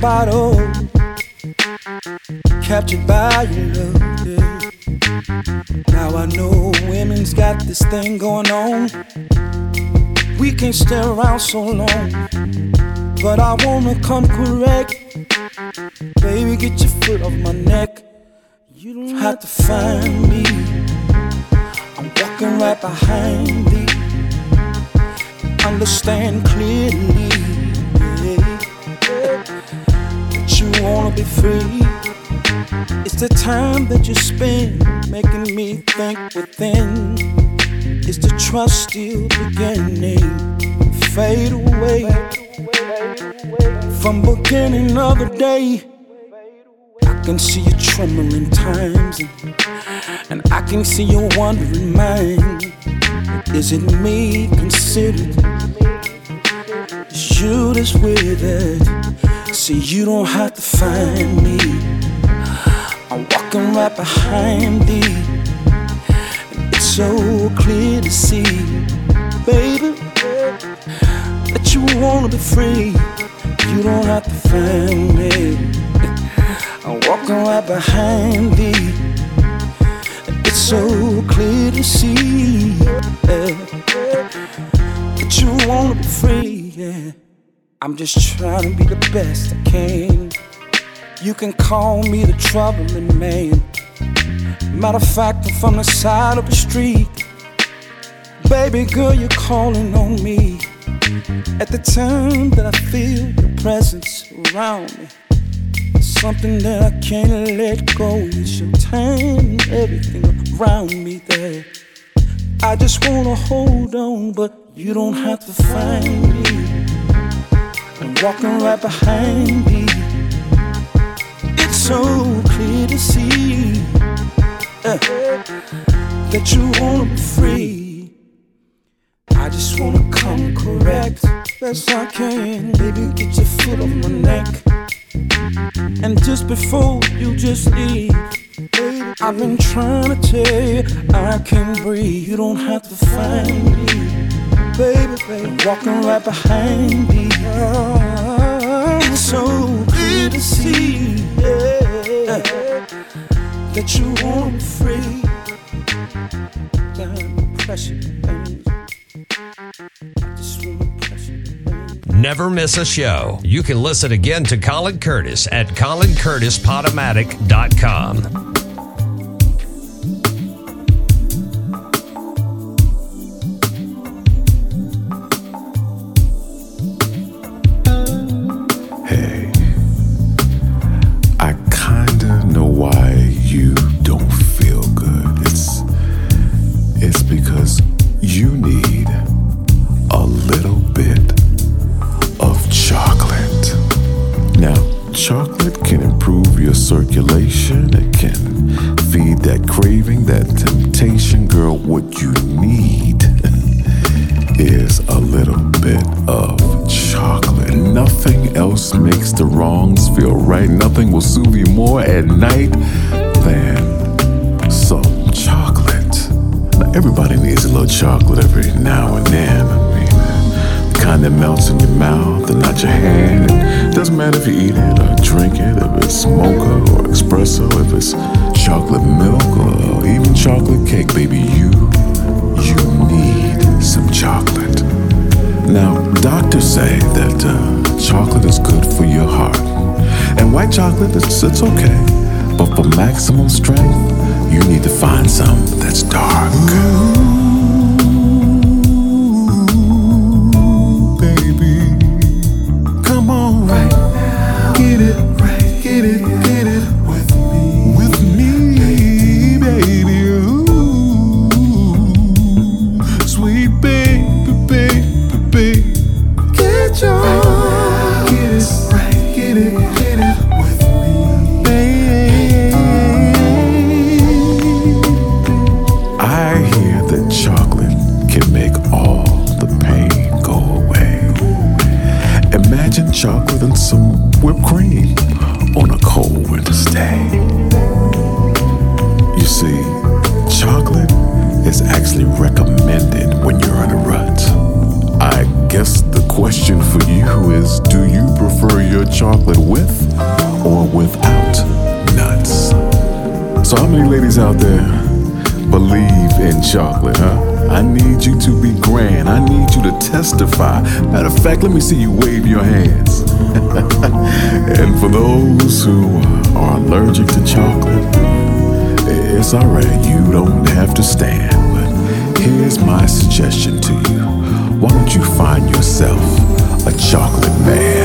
V: Bottle, captured by your love. yeah. Now I know women's got this thing going on. We can't stay around so long, but I wanna come correct. Baby, get your foot off my neck. You don't have to find me. I'm walking right behind thee. Understand clearly wanna be free. It's the time that you spend making me think within. Is the trust still beginning? Fade away from beginning of the day. I can see you trembling times, and, I can see your wandering mind. Is it me considered? Is you with it? See, you don't have to find me. I'm walking right behind thee. It's so clear to see, baby, that you wanna be free. You don't have to find me. I'm walking right behind thee. It's so clear to see yeah, that you wanna be free. Yeah. I'm just trying to be the best I can. You can call me the troubling man. Matter of fact, I'm from the side of the street. Baby girl, you're calling on me. At the time that I feel your presence around me. Something that I can't let go is your time everything around me there. I just wanna hold on, but you don't have to find me. I'm walking right behind me. It's so clear to see uh, that you wanna be free. I just wanna come correct best I can. Baby, get your foot on my neck. And just before you just leave, I've been trying to tell you I can't breathe. You don't have to find me, baby, baby. Walking right behind me.
M: Never miss a show. You can listen again to Colin Curtis at colincurtispodomatic.com.
W: little chocolate every now and then. I mean, the kind that melts in your mouth and not your hand. It doesn't matter if you eat it or drink it, if it's mocha or espresso, if it's chocolate milk or even chocolate cake, baby. You, you need some chocolate. Now, doctors say that uh, chocolate is good for your heart. And white chocolate, it's, it's okay. But for maximum strength, you need to find some that's dark. baby.
X: need you to be grand. I need you to testify. Matter of fact, let me see you wave your hands. and for those who are allergic to chocolate, it's alright, you don't have to stand. But here's my suggestion to you why don't you find yourself a chocolate man?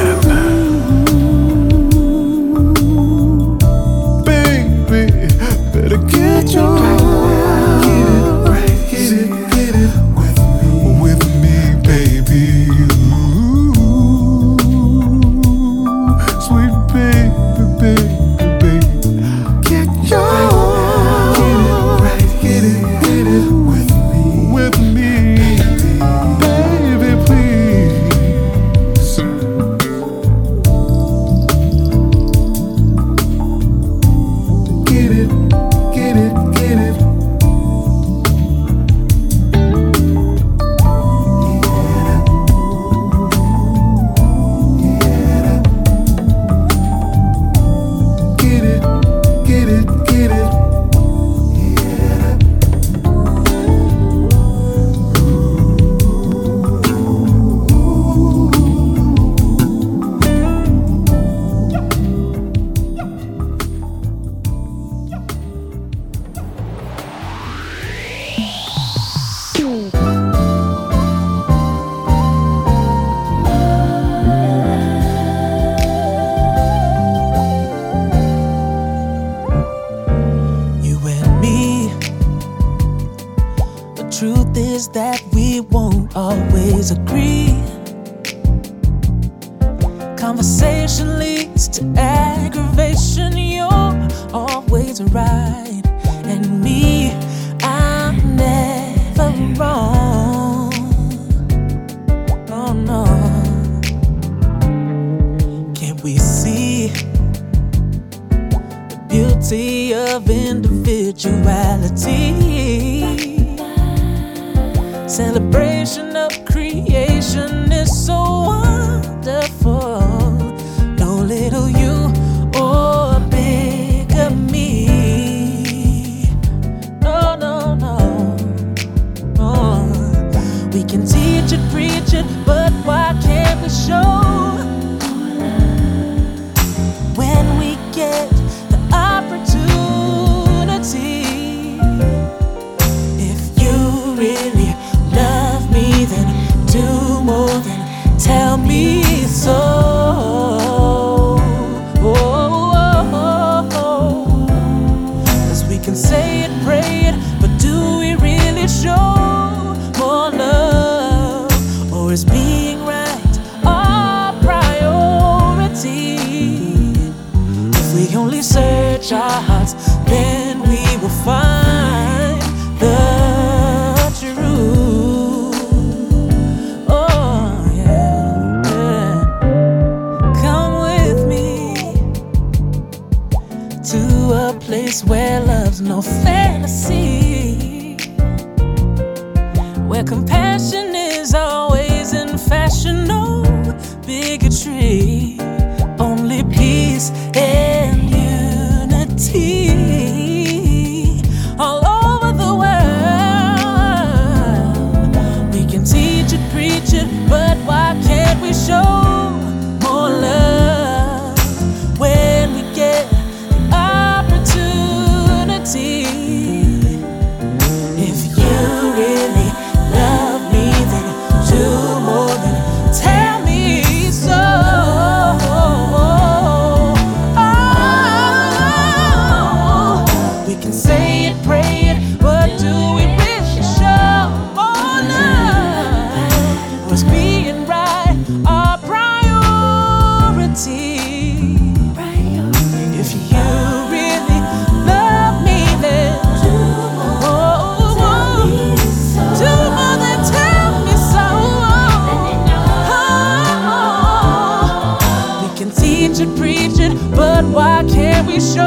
K: show.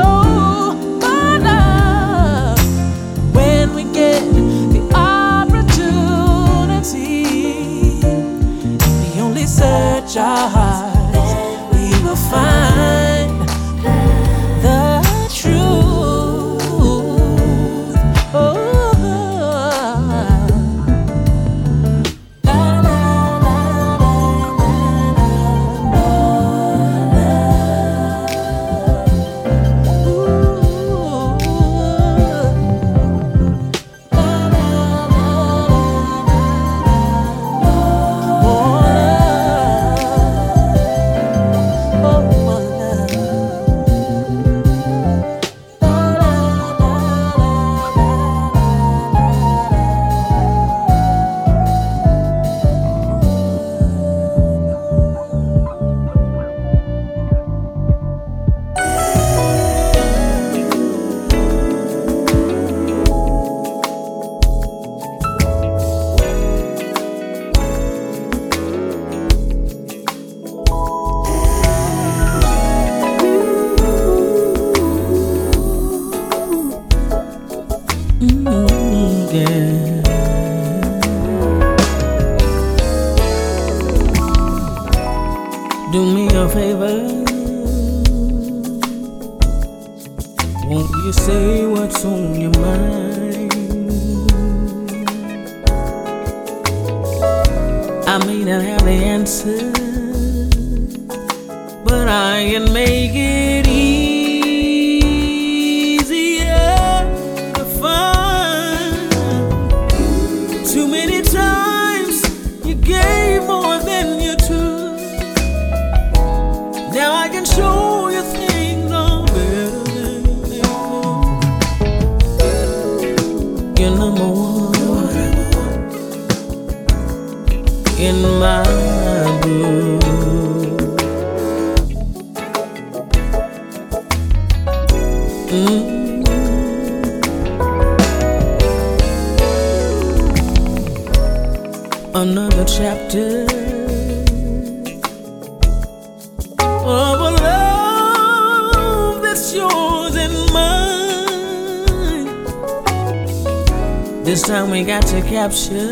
X: Got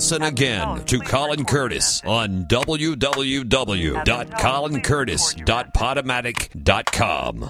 M: listen again to Colin Curtis on www.colincurtis.podomatic.com.